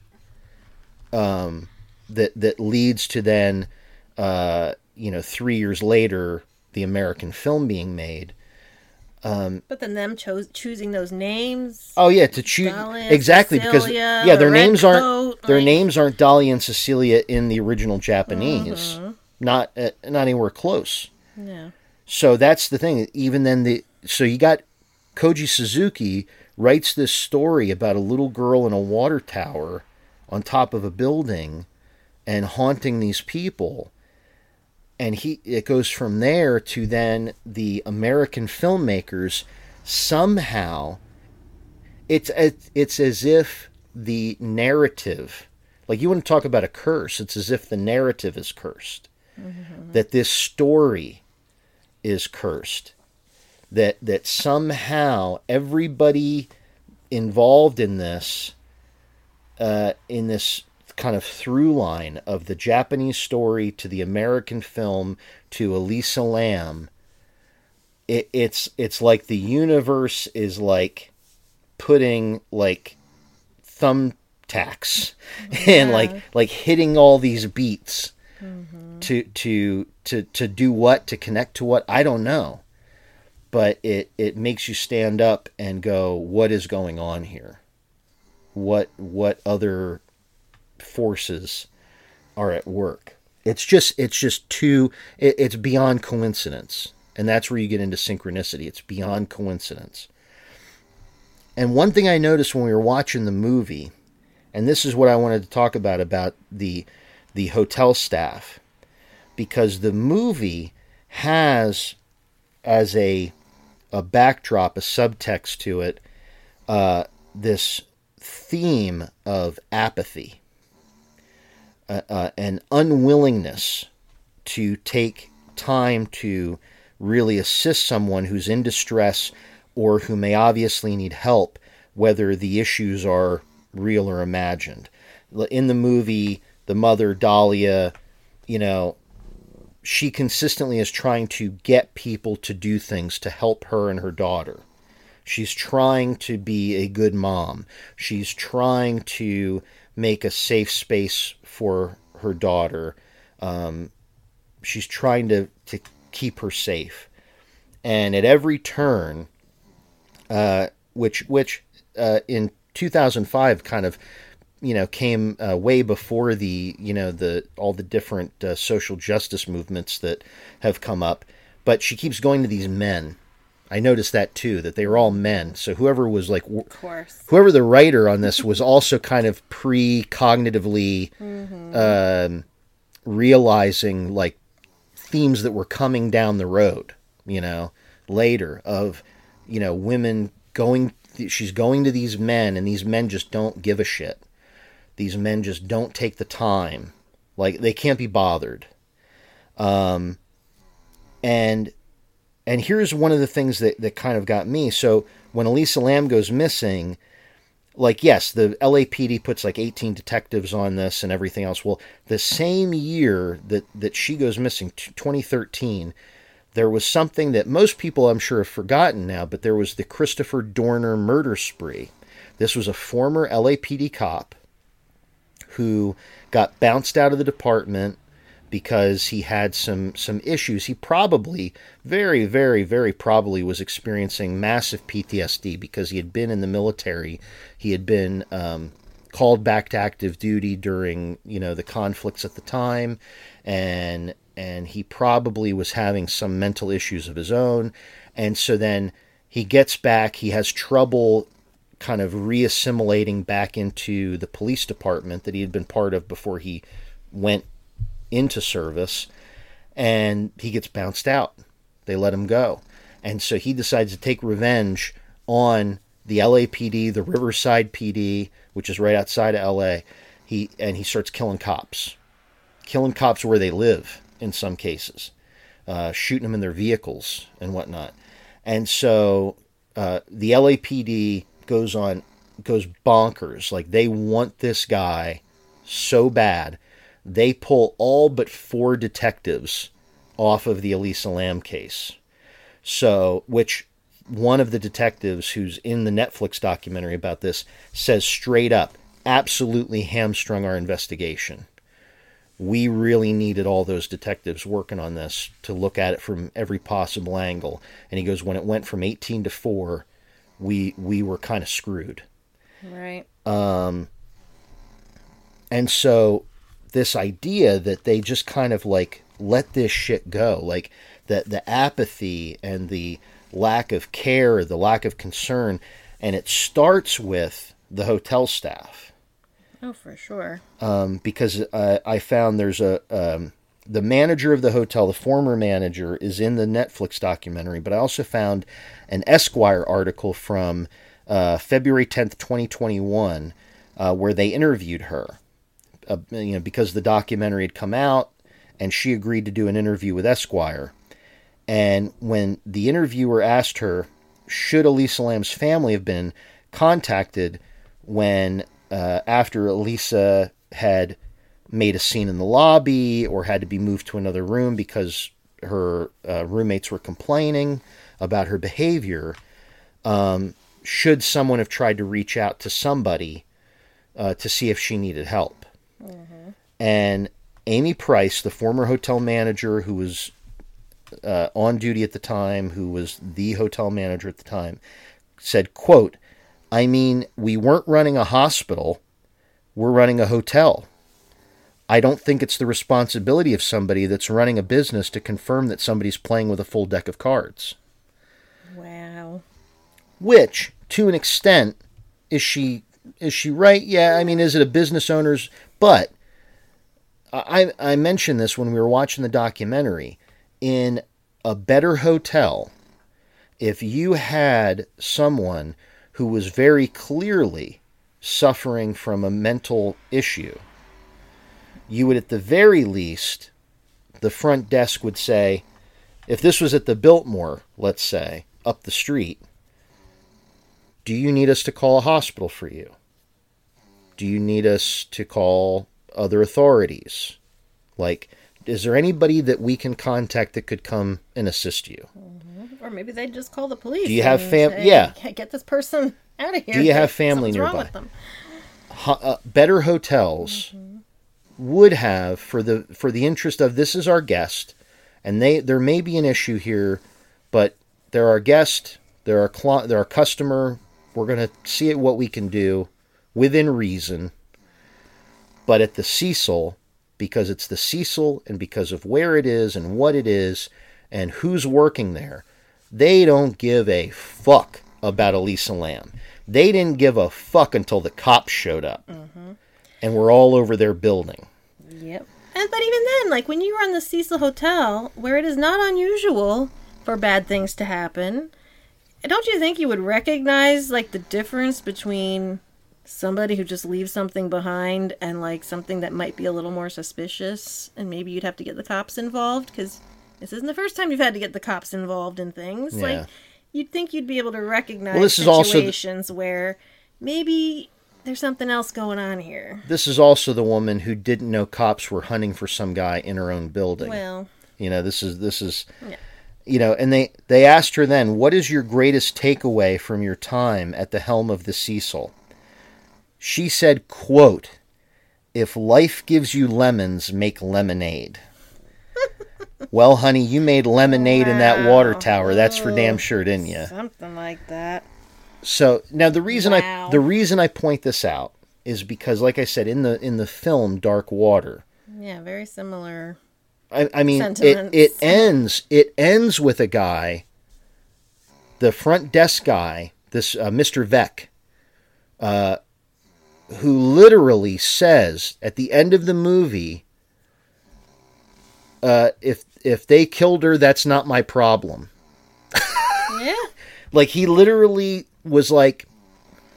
um, that that leads to then uh, you know 3 years later the American film being made But then them chose choosing those names. Oh yeah, to choose exactly because yeah, their names aren't coat, their names aren't Dolly and Cecilia in the original Japanese. Mm-hmm. Not uh, not anywhere close. Yeah. So that's the thing. Even then, the so you got Koji Suzuki writes this story about a little girl in a water tower on top of a building and haunting these people. And he it goes from there to then the American filmmakers somehow it's it's as if the narrative like you want to talk about a curse it's as if the narrative is cursed. That this story is cursed. That that somehow everybody involved in this uh, in this kind of through line of the Japanese story to the American film to Elisa Lam it, it's it's like the universe is like putting like thumbtacks [laughs] and like like hitting all these beats mm-hmm. to to to to do what to connect to what I don't know. But it it makes you stand up and go, what is going on here? What what other forces are at work? It's just it's just too it, it's beyond coincidence, and that's where you get into synchronicity. It's beyond coincidence. And one thing I noticed when we were watching the movie, and this is what I wanted to talk about about the the hotel staff, because the movie has as a a backdrop, a subtext to it, uh, this theme of apathy, uh, uh, an unwillingness to take time to really assist someone who's in distress or who may obviously need help, whether the issues are real or imagined. In the movie, the mother, Dahlia, you know, she consistently is trying to get people to do things to help her and her daughter. She's trying to be a good mom. She's trying to make a safe space for her daughter. Um, she's trying to, to keep her safe. And at every turn, uh, which which uh, in 2005 kind of you know came uh, way before the you know the all the different uh, social justice movements that have come up but she keeps going to these men i noticed that too that they were all men. So whoever was like Of course. whoever the writer on this was also kind of pre-cognitively um, realizing like themes that were coming down the road you know later of you know women going she's going to these men and these men just don't give a shit. These men just don't take the time. Like they can't be bothered. Um and and here's one of the things that that kind of got me. So when Elisa Lam goes missing like yes the LAPD puts like 18 detectives on this and everything else. Well the same year that that she goes missing 2013 there was something that most people I'm sure have forgotten now but there was the Christopher Dorner murder spree. This was a former LAPD cop who got bounced out of the department because he had some some issues. He probably, very, very, very probably was experiencing massive PTSD because he had been in the military. He had been um, called back to active duty during you know the conflicts at the time, and and he probably was having some mental issues of his own, and so then he gets back. He has trouble kind of reassimilating back into the police department that he had been part of before he went into service and he gets bounced out. They let him go. And so he decides to take revenge on the LAPD, the Riverside PD, which is right outside of LA. He and he starts killing cops. Killing cops where they live in some cases. Uh, shooting them in their vehicles and whatnot. And so uh, the LAPD goes on goes bonkers. Like they want this guy so bad, they pull all but four detectives off of the Elisa Lam case. So, which one of the detectives who's in the Netflix documentary about this says straight up, absolutely hamstrung our investigation. We really needed all those detectives working on this to look at it from every possible angle. And he goes, when it went from 18 to 4, we we were kind of screwed. Right. Um and so this idea that they just kind of like let this shit go, like that the apathy and the lack of care, the lack of concern, and it starts with the hotel staff Oh, for sure. um, because uh, I found there's a um, the manager of the hotel, the former manager, is in the Netflix documentary. But I also found an Esquire article from uh, February tenth, twenty twenty one, uh, where they interviewed her. Uh, you know, because the documentary had come out, and she agreed to do an interview with Esquire. And when the interviewer asked her, should Elisa Lam's family have been contacted when uh, after Elisa had made a scene in the lobby or had to be moved to another room because her uh, roommates were complaining about her behavior, um, should someone have tried to reach out to somebody uh, to see if she needed help? And Amy Price, the former hotel manager who was uh, on duty at the time, who was the hotel manager at the time, said, "quote I mean, we weren't running a hospital; we're running a hotel." I don't think it's the responsibility of somebody that's running a business to confirm that somebody's playing with a full deck of cards. Wow. Which, to an extent, is she is she right? Yeah, I mean, is it a business owner's? But I I mentioned this when we were watching the documentary. In a better hotel, if you had someone who was very clearly suffering from a mental issue, you would at the very least, the front desk would say, if this was at the Biltmore, let's say, up the street, do you need us to call a hospital for you? Do you need us to call other authorities? Like, is there anybody that we can contact that could come and assist you? Or maybe they'd just call the police. Do you have fam- say, yeah. "Get- this person out of here. Do you have family nearby? with them. ho- uh, better hotels would have for the for the interest of this is our guest and they there may be an issue here but they're our guest they're our cli- they're our customer we're going to see what we can do within reason but at the Cecil because it's the Cecil and because of where it is and what it is and who's working there they don't give a fuck about Elisa Lam. They didn't give a fuck until the cops showed up. Mm-hmm. And we're all over their building. Yep. And but even then, like when you run the Cecil Hotel, where it is not unusual for bad things to happen, don't you think you would recognize like the difference between somebody who just leaves something behind and like something that might be a little more suspicious and maybe you'd have to get the cops involved because this isn't the first time you've had to get the cops involved in things Yeah. like you'd think you'd be able to recognize Well, this is also the- situations where maybe there's something else going on here This is also the woman who didn't know cops were hunting for some guy in her own building. well You know, this is this is Yeah. you know, and they they asked her then, "What is your greatest takeaway from your time at the helm of the Cecil?" She said, "Quote: If life gives you lemons, make lemonade." [laughs] well, honey, you made lemonade in that water tower. That's for damn sure, didn't you? something like that So now the reason I the reason I point this out is because, like I said in the in the film Dark Water, yeah very similar I, I mean, it, it [laughs] ends it ends with a guy, the front desk guy, this uh, Mr. Veeck, uh, who literally says at the end of the movie, uh, "If if they killed her, that's not my problem." yeah. [laughs] Like he literally was like,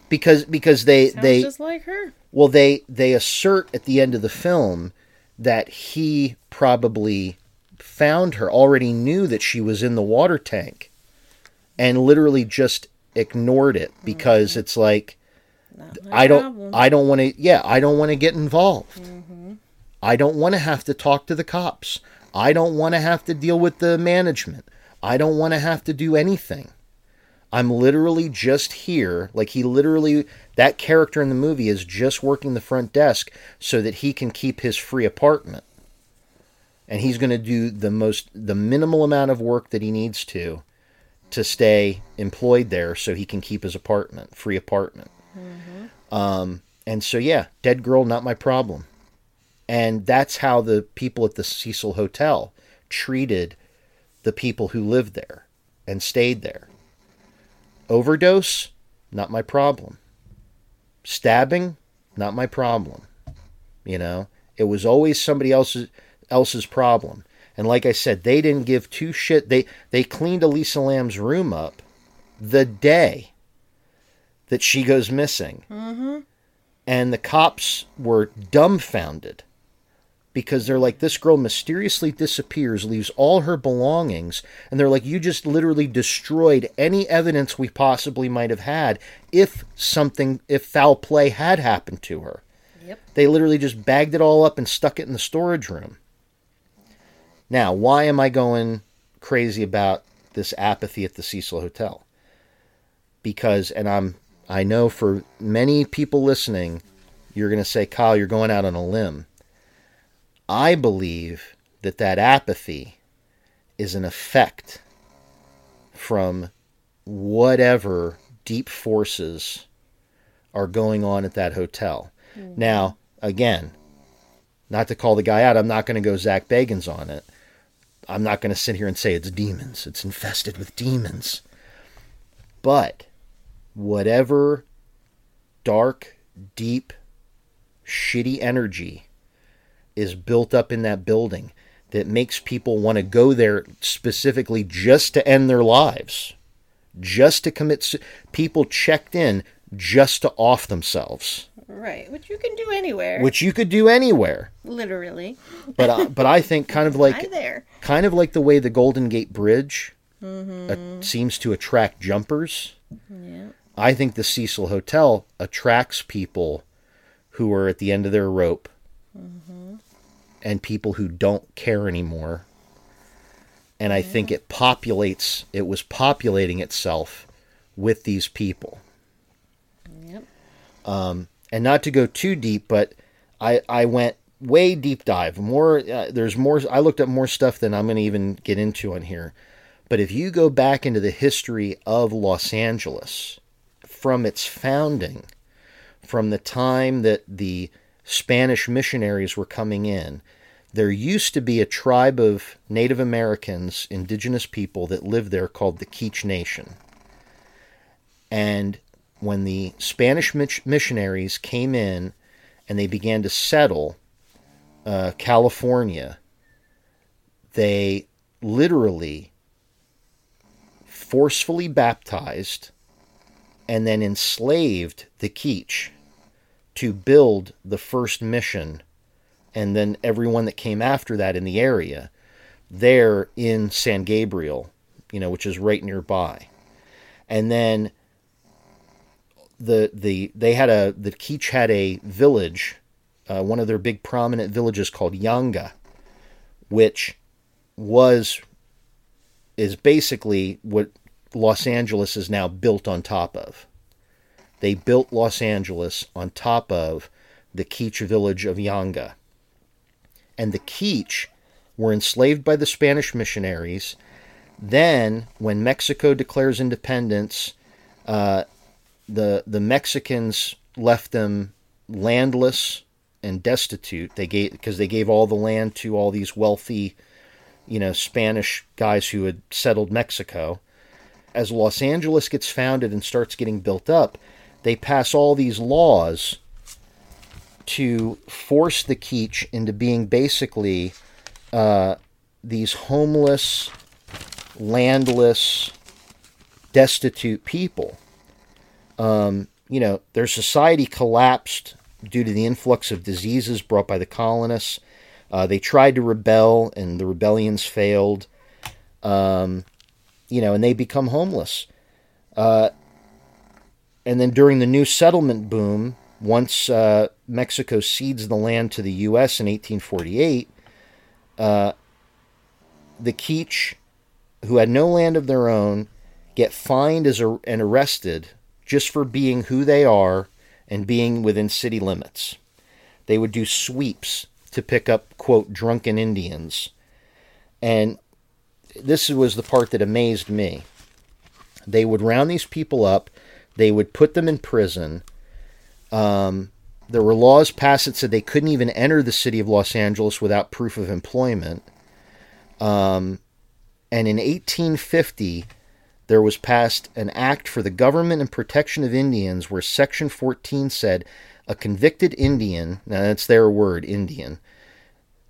because because they sounds they just like her. Well, they they assert at the end of the film that he probably found her, already knew that she was in the water tank, and literally just ignored it because it's like Not I don't problem. I don't want to yeah I don't want to get involved. Mm-hmm. I don't want to have to talk to the cops. I don't want to have to deal with the management. I don't want to have to do anything. I'm literally just here. Like he literally, that character in the movie is just working the front desk so that he can keep his free apartment. And he's going to do the most, the minimal amount of work that he needs to, to stay employed there so he can keep his apartment, free apartment. Um, and so, yeah, dead girl, not my problem. And that's how the people at the Cecil Hotel treated the people who lived there and stayed there. Overdose, not my problem. Stabbing, not my problem. You know, it was always somebody else's else's problem. And like I said, they didn't give two shit. They they cleaned Elisa Lam's room up the day that she goes missing. Mm-hmm. And the cops were dumbfounded because they're like, this girl mysteriously disappears, leaves all her belongings, and they're like, you just literally destroyed any evidence we possibly might have had if something, if foul play had happened to her. Yep. They literally just bagged it all up and stuck it in the storage room. Now, why am I going crazy about this apathy at the Cecil Hotel? Because, and I'm, I know for many people listening, you're going to say, Kyle, you're going out on a limb. I believe that that apathy is an effect from whatever deep forces are going on at that hotel. Hmm. Now, again, not to call the guy out, I'm not going to go Zach Bagans on it. I'm not going to sit here and say it's demons. It's infested with demons. But whatever dark, deep, shitty energy is built up in that building that makes people want to go there specifically just to end their lives, just to commit. su- People checked in just to off themselves, Right, which you can do anywhere. which you could do anywhere. literally. But uh, but I think kind of [laughs] like there. kind of like the way the Golden Gate Bridge uh, seems to attract jumpers. Yeah. I think the Cecil Hotel attracts people who are at the end of their rope and people who don't care anymore. And I think it populates, it was populating itself with these people. Yep. and not to go too deep, but I I went way deep dive. More uh, there's more. I looked up more stuff than I'm going to even get into on here. But if you go back into the history of Los Angeles from its founding, from the time that the Spanish missionaries were coming in, there used to be a tribe of Native Americans, indigenous people that lived there called the Kizh Nation. And when the Spanish missionaries came in and they began to settle uh, California, they literally forcefully baptized and then enslaved the Kizh to build the first mission and then everyone that came after that in the area there in San Gabriel, you know, which is right nearby. And then the the they had a the Kizh had a village, uh, one of their big prominent villages called Yanga, which was is basically what Los Angeles is now built on top of. They built Los Angeles on top of the Kizh village of Yanga. And the Kizh were enslaved by the Spanish missionaries. Then, when Mexico declares independence, uh, the the Mexicans left them landless and destitute. They gave because they gave all the land to all these wealthy, you know, Spanish guys who had settled Mexico. As Los Angeles gets founded and starts getting built up, they pass all these laws to force the Kizh into being basically uh, these homeless, landless, destitute people you know, their society collapsed due to the influx of diseases brought by the colonists. Uh, they tried to rebel, and the rebellions failed. Um, you know, and they become homeless. Uh, and then during the new settlement boom, once uh, Mexico cedes the land to the U.S. in 1848, uh, the Kizh, who had no land of their own, get fined as a, and arrested just for being who they are and being within city limits. They would do sweeps to pick up, quote, drunken Indians. And this was the part that amazed me. They would round these people up, they would put them in prison. Um, there were laws passed that said they couldn't even enter the city of Los Angeles without proof of employment. Um, and in 1850, there was passed an act for the government and protection of Indians where Section 14 said a convicted Indian, now that's their word, Indian,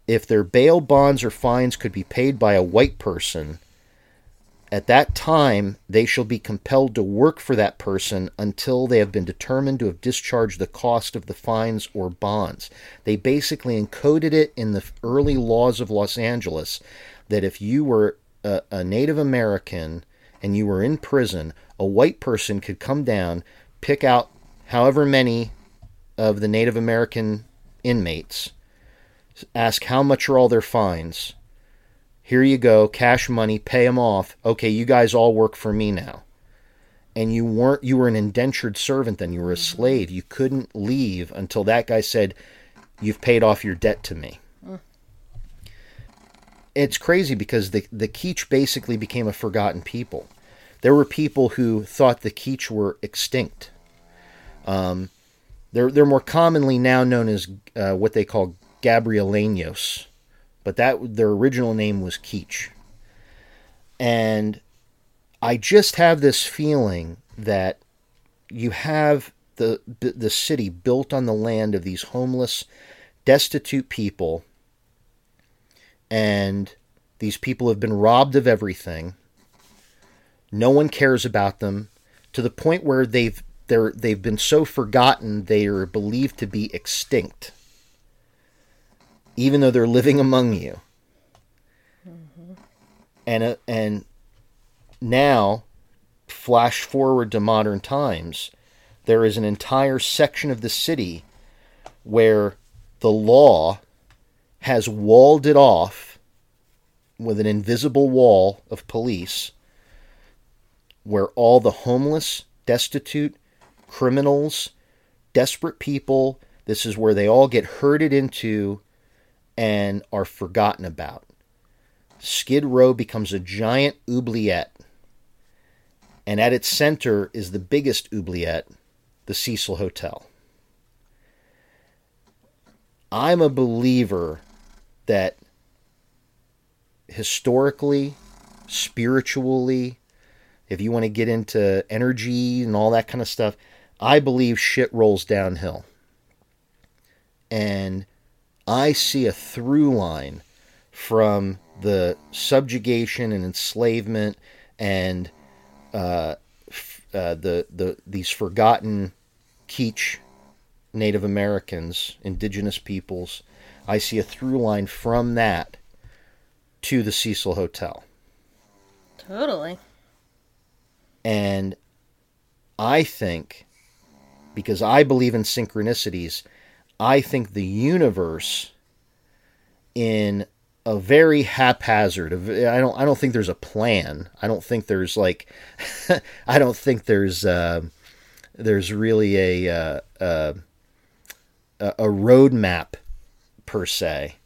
if their bail bonds or fines could be paid by a white person, at that time they shall be compelled to work for that person until they have been determined to have discharged the cost of the fines or bonds. They basically encoded it in the early laws of Los Angeles that if you were a, a Native American and you were in prison, a white person could come down, pick out however many of the Native American inmates, ask how much are all their fines. Here you go, cash money, pay them off. Okay, you guys all work for me now. And you weren't you were an indentured servant then, you were a slave. You couldn't leave until that guy said, You've paid off your debt to me. it's crazy because the the Kizh basically became a forgotten people. There were people who thought the Kizh were extinct. Um, they're they're more commonly now known as uh, what they call Gabrieleños, but that their original name was Kizh. And I just have this feeling that you have the the city built on the land of these homeless, destitute people, and these people have been robbed of everything. No one cares about them to the point where they've they're they've been so forgotten they are believed to be extinct, even though they're living among you. And uh, and now, flash forward to modern times, there is an entire section of the city where the law has walled it off with an invisible wall of police where all the homeless, destitute, criminals, desperate people, this is where they all get herded into and are forgotten about. Skid Row becomes a giant oubliette. And at its center is the biggest oubliette, the Cecil Hotel. I'm a believer that historically, spiritually, if you want to get into energy and all that kind of stuff, I believe shit rolls downhill. And I see a through line from the subjugation and enslavement and uh, f- uh, the the these forgotten Kizh Native Americans, indigenous peoples. I see a through line from that to the Cecil Hotel. Totally. And I think, because I believe in synchronicities, I think the universe, in a very haphazard, I don't, I don't think there's a plan. I don't think there's like, [laughs] I don't think there's, uh, there's really a, uh, uh, a roadmap per se,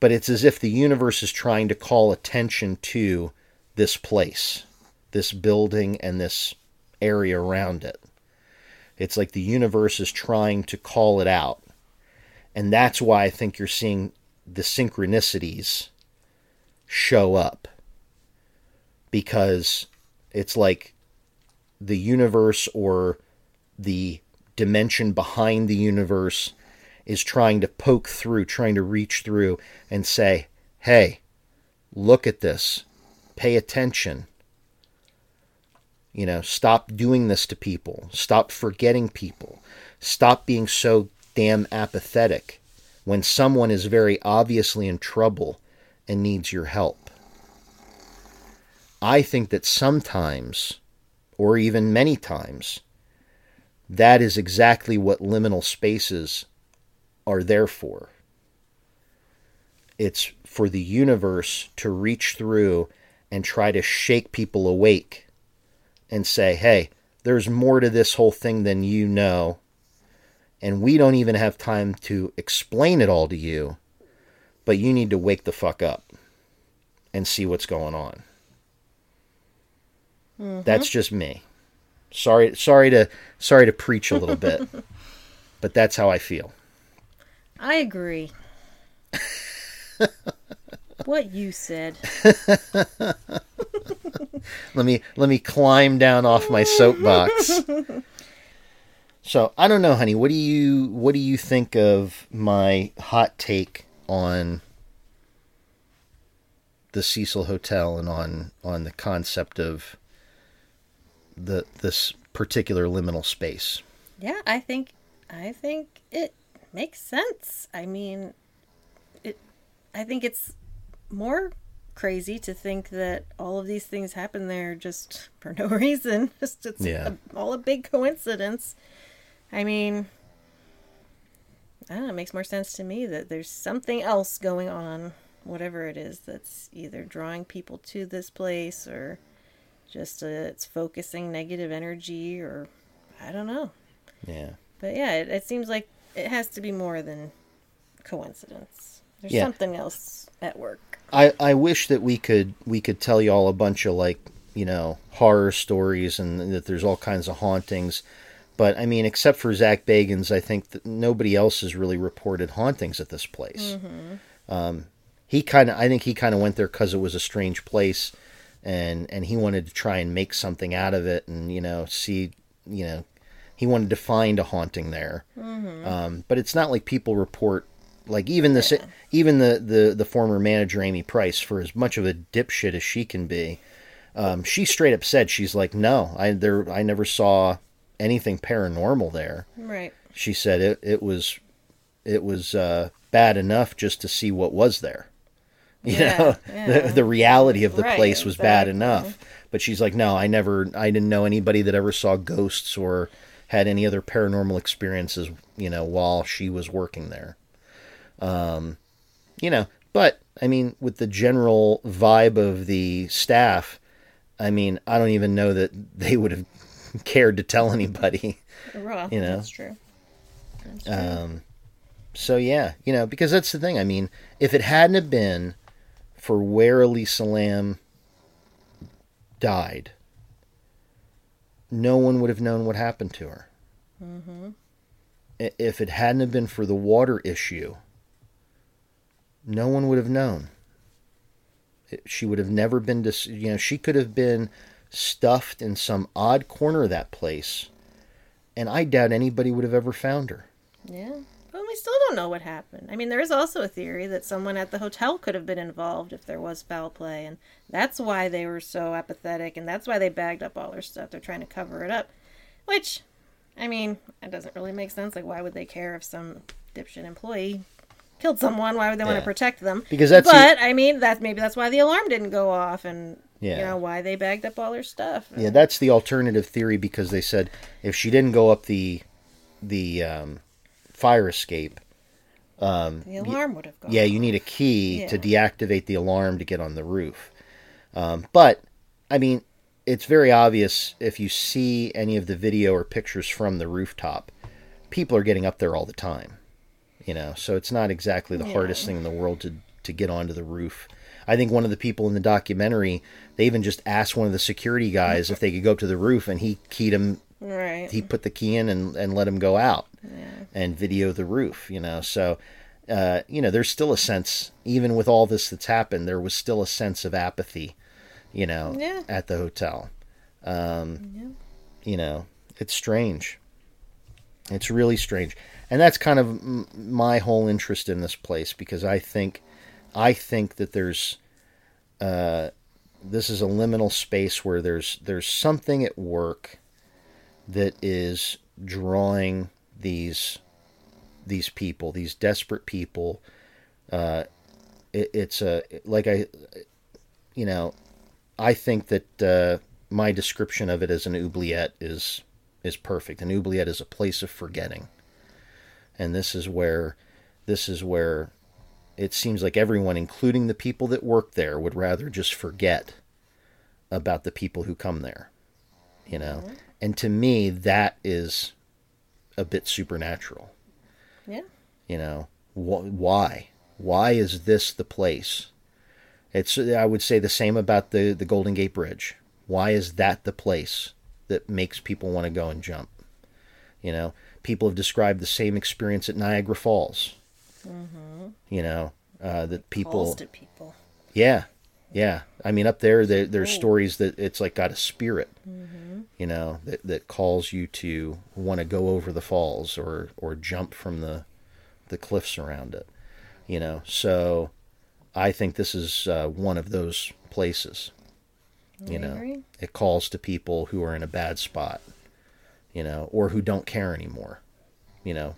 but it's as if the universe is trying to call attention to this place this building and this area around it. It's like the universe is trying to call it out. And that's why I think you're seeing the synchronicities show up. Because it's like the universe or the dimension behind the universe is trying to poke through, trying to reach through and say, hey, look at this. Pay attention. You know, stop doing this to people. Stop forgetting people. Stop being so damn apathetic when someone is very obviously in trouble and needs your help. I think that sometimes, or even many times, that is exactly what liminal spaces are there for. It's for the universe to reach through and try to shake people awake and say, hey, there's more to this whole thing than you know. And we don't even have time to explain it all to you, but you need to wake the fuck up and see what's going on. Mm-hmm. That's just me. Sorry, sorry to sorry to preach a little bit, [laughs] but that's how I feel. I agree. [laughs] what you said. [laughs] let me let me climb down off my soapbox. So I don't know, honey. What do you what do you think of my hot take on the Cecil Hotel and on on the concept of the this particular liminal space? Yeah, I think I think it makes sense. I mean, it. I think it's more crazy to think that all of these things happen there just for no [laughs] reason. Just it's yeah. a, all a big coincidence. I mean, I don't know, it makes more sense to me that there's something else going on, whatever it is, that's either drawing people to this place or just uh, it's focusing negative energy or I don't know. Yeah. But yeah, it, it seems like it has to be more than coincidence. There's yeah. something else at work. I I wish that we could we could tell you all a bunch of like you know horror stories and that there's all kinds of hauntings. But I mean, except for Zach Bagans, I think that nobody else has really reported hauntings at this place. Um, he kind of, I think he kind of went there because it was a strange place, and and he wanted to try and make something out of it, and you know, see, you know, he wanted to find a haunting there. Um, but it's not like people report, like even the even the, the the former manager Amy Price, for as much of a dipshit as she can be, um, she straight up said she's like, no, I there I never saw anything paranormal there Right. she said it, it was it was uh, bad enough just to see what was there. You Yeah, know, [laughs] yeah. the, the reality of the Right, place was bad enough. But she's like, no, I never, I didn't know anybody that ever saw ghosts or had any other paranormal experiences. You know, while she was working there. Um, you know, but I mean, with the general vibe of the staff, I mean, I don't even know that [laughs] they would have cared to tell anybody. You know. That's true. Um, so yeah, you know, because that's the thing. I mean, if it hadn't have been for where Elisa Lam died, no one would have known what happened to her. Mm-hmm. If it hadn't have been for the water issue, no one would have known. She would have never been dis- you know, she could have been stuffed in some odd corner of that place, and I doubt anybody would have ever found her. Yeah. But we still don't know what happened. I mean, there is also a theory that someone at the hotel could have been involved if there was foul play, and that's why they were so apathetic, and that's why they bagged up all their stuff. They're trying to cover it up. Which, I mean, it doesn't really make sense. Like, why would they care if some dipshit employee killed someone? Why would they want to protect them? Because that's the- But I mean, that maybe that's why the alarm didn't go off, and Yeah. you know why they bagged up all her stuff. Yeah, that's the alternative theory because they said if she didn't go up the the um, fire escape, the alarm would have gone. yeah, you need a key to deactivate the alarm to get on the roof. Um, but I mean, it's very obvious if you see any of the video or pictures from the rooftop, people are getting up there all the time. You know, so it's not exactly the hardest thing in the world to to get onto the roof. I think one of the people in the documentary, they even just asked one of the security guys if they could go up to the roof, and he keyed him Right. he put the key in and, and let him go out and video the roof you know? So uh, you know there's still a sense even with all this that's happened there was still a sense of apathy you know Yeah. at the hotel. Um, you know it's strange. It's really strange. And that's kind of m- my whole interest in this place because i think i think that there's uh, this is a liminal space where there's there's something at work that is drawing these these people, these desperate people. Uh, it, it's a like I, you know, I think that uh, my description of it as an oubliette is is perfect. An oubliette is a place of forgetting, and this is where this is where it seems like everyone, including the people that work there, would rather just forget about the people who come there. You know, mm-hmm. and to me, that is a bit supernatural. Yeah. You know, wh- why? Why is this the place? It's I would say the same about the the Golden Gate Bridge. Why is that the place that makes people want to go and jump? You know, people have described the same experience at Niagara Falls. You know, uh, that people people. yeah, yeah. I mean, up there, there there's stories that it's like got a spirit, you know, that that calls you to want to go over the falls or or jump from the the cliffs around it, you know. So, I think this is uh, one of those places. You I know, agree. it calls to people who are in a bad spot, you know, or who don't care anymore, you know,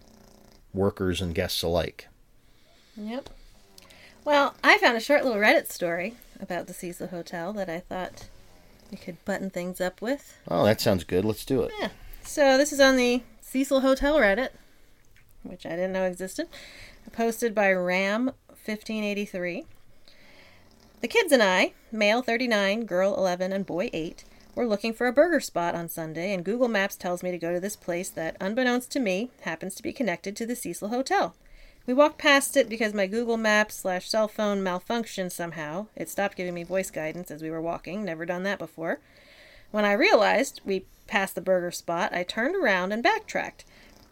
workers and guests alike. Yep. Well, I found a short little Reddit story about the Cecil Hotel that I thought we could button things up with. Oh, that sounds good. Let's do it. Yeah. So this is on the Cecil Hotel Reddit, which I didn't know existed. Posted by Ram1583. The kids and I, male 39, girl 11, and boy 8, were looking for a burger spot on Sunday, and Google Maps tells me to go to this place that, unbeknownst to me, happens to be connected to the Cecil Hotel. We walked past it because my Google Maps slash cell phone malfunctioned somehow. It stopped giving me voice guidance as we were walking. Never done that before. When I realized we passed the burger spot, I turned around and backtracked.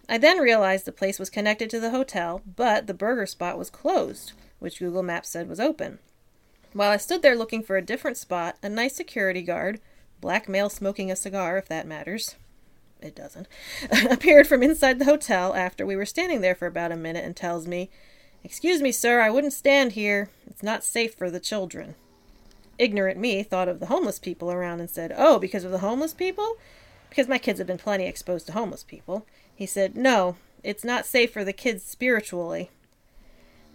I then realized the place was connected to the hotel, but the burger spot was closed, which Google Maps said was open. While I stood there looking for a different spot, a nice security guard, black male smoking a cigar if that matters, it doesn't, [laughs] appeared from inside the hotel after we were standing there for about a minute and tells me, Excuse me, sir, I wouldn't stand here. It's not safe for the children. Ignorant me thought of the homeless people around and said, Oh, because of the homeless people? Because my kids have been plenty exposed to homeless people. He said, No, it's not safe for the kids spiritually.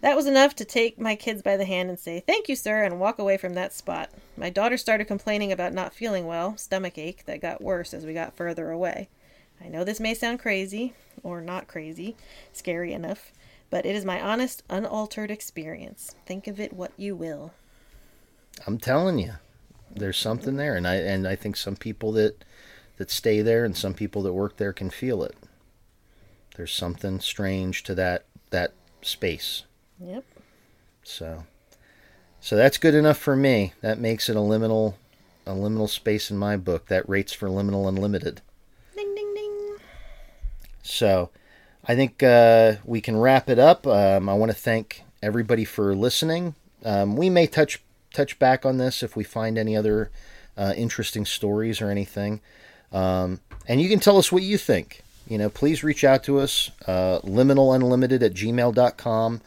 That was enough to take my kids by the hand and say, Thank you, sir, and walk away from that spot. My daughter started complaining about not feeling well, stomach ache that got worse as we got further away. I know this may sound crazy, or not crazy, scary enough, but it is my honest, unaltered experience. Think of it what you will. I'm telling you, there's something there, and I and I think some people that that stay there and some people that work there can feel it. There's something strange to that that space. Yep. So, so that's good enough for me. That makes it a liminal, a liminal space in my book. That rates for liminal unlimited. Ding, ding, ding. So, I think uh, we can wrap it up. Um, I want to thank everybody for listening. Um, we may touch touch back on this if we find any other uh, interesting stories or anything. Um, and you can tell us what you think. You know, please reach out to us, uh, liminalunlimited at gmail.com.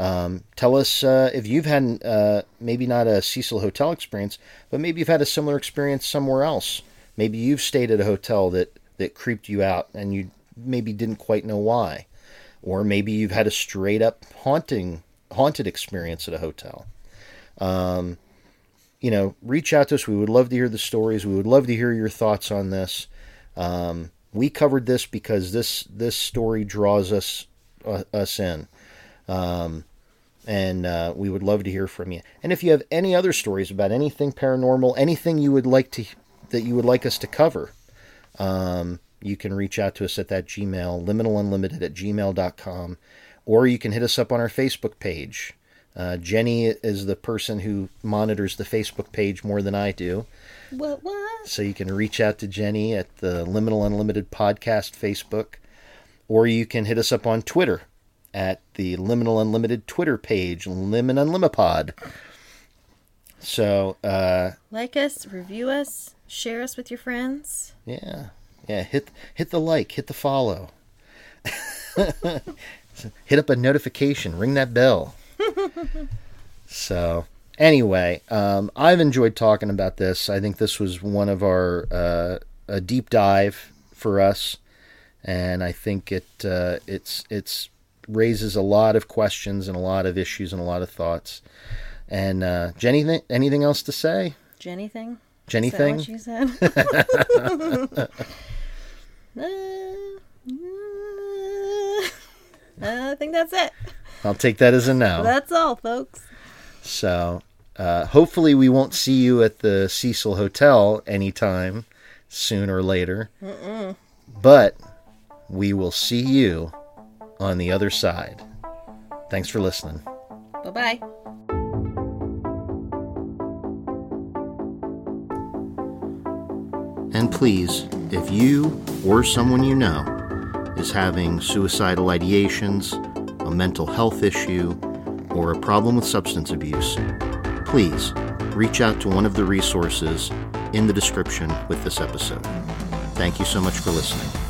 Um, tell us uh, if you've had uh, maybe not a Cecil Hotel experience, but maybe you've had a similar experience somewhere else. Maybe you've stayed at a hotel that, that creeped you out and you maybe didn't quite know why. Or maybe you've had a straight up haunting haunted experience at a hotel. Um, you know, reach out to us. We would love to hear the stories. We would love to hear your thoughts on this. Um, we covered this because this this story draws us uh, us in, um, and uh, we would love to hear from you. And if you have any other stories about anything paranormal, anything you would like to that you would like us to cover, um, you can reach out to us at that Gmail liminalunlimited at gmail.com, or you can hit us up on our Facebook page. Uh, Jenny is the person who monitors the Facebook page more than I do. What, what? So you can reach out to Jenny at the Liminal Unlimited Podcast Facebook, or you can hit us up on Twitter at the Liminal Unlimited Twitter page, Limin Unlimipod. So, uh, Like us, review us, share us with your friends. yeah, yeah, hit hit the like, hit the follow, [laughs] hit up a notification, ring that bell. [laughs] so, anyway, um, I've enjoyed talking about this. I think this was one of our uh, a deep dive for us, and I think it uh, it's it's raises a lot of questions and a lot of issues and a lot of thoughts. And uh, Jenny, th- anything else to say? Jenny thing? Jenny Is that thing? what you said? [laughs] [laughs] Uh, uh, I think that's it. I'll take that as a no. That's all, folks. So, uh, hopefully, we won't see you at the Cecil Hotel anytime soon or later. But we will see you on the other side. Thanks for listening. Bye bye. And please, if you or someone you know is having suicidal ideations, a mental health issue, or a problem with substance abuse, please reach out to one of the resources in the description with this episode. Thank you so much for listening.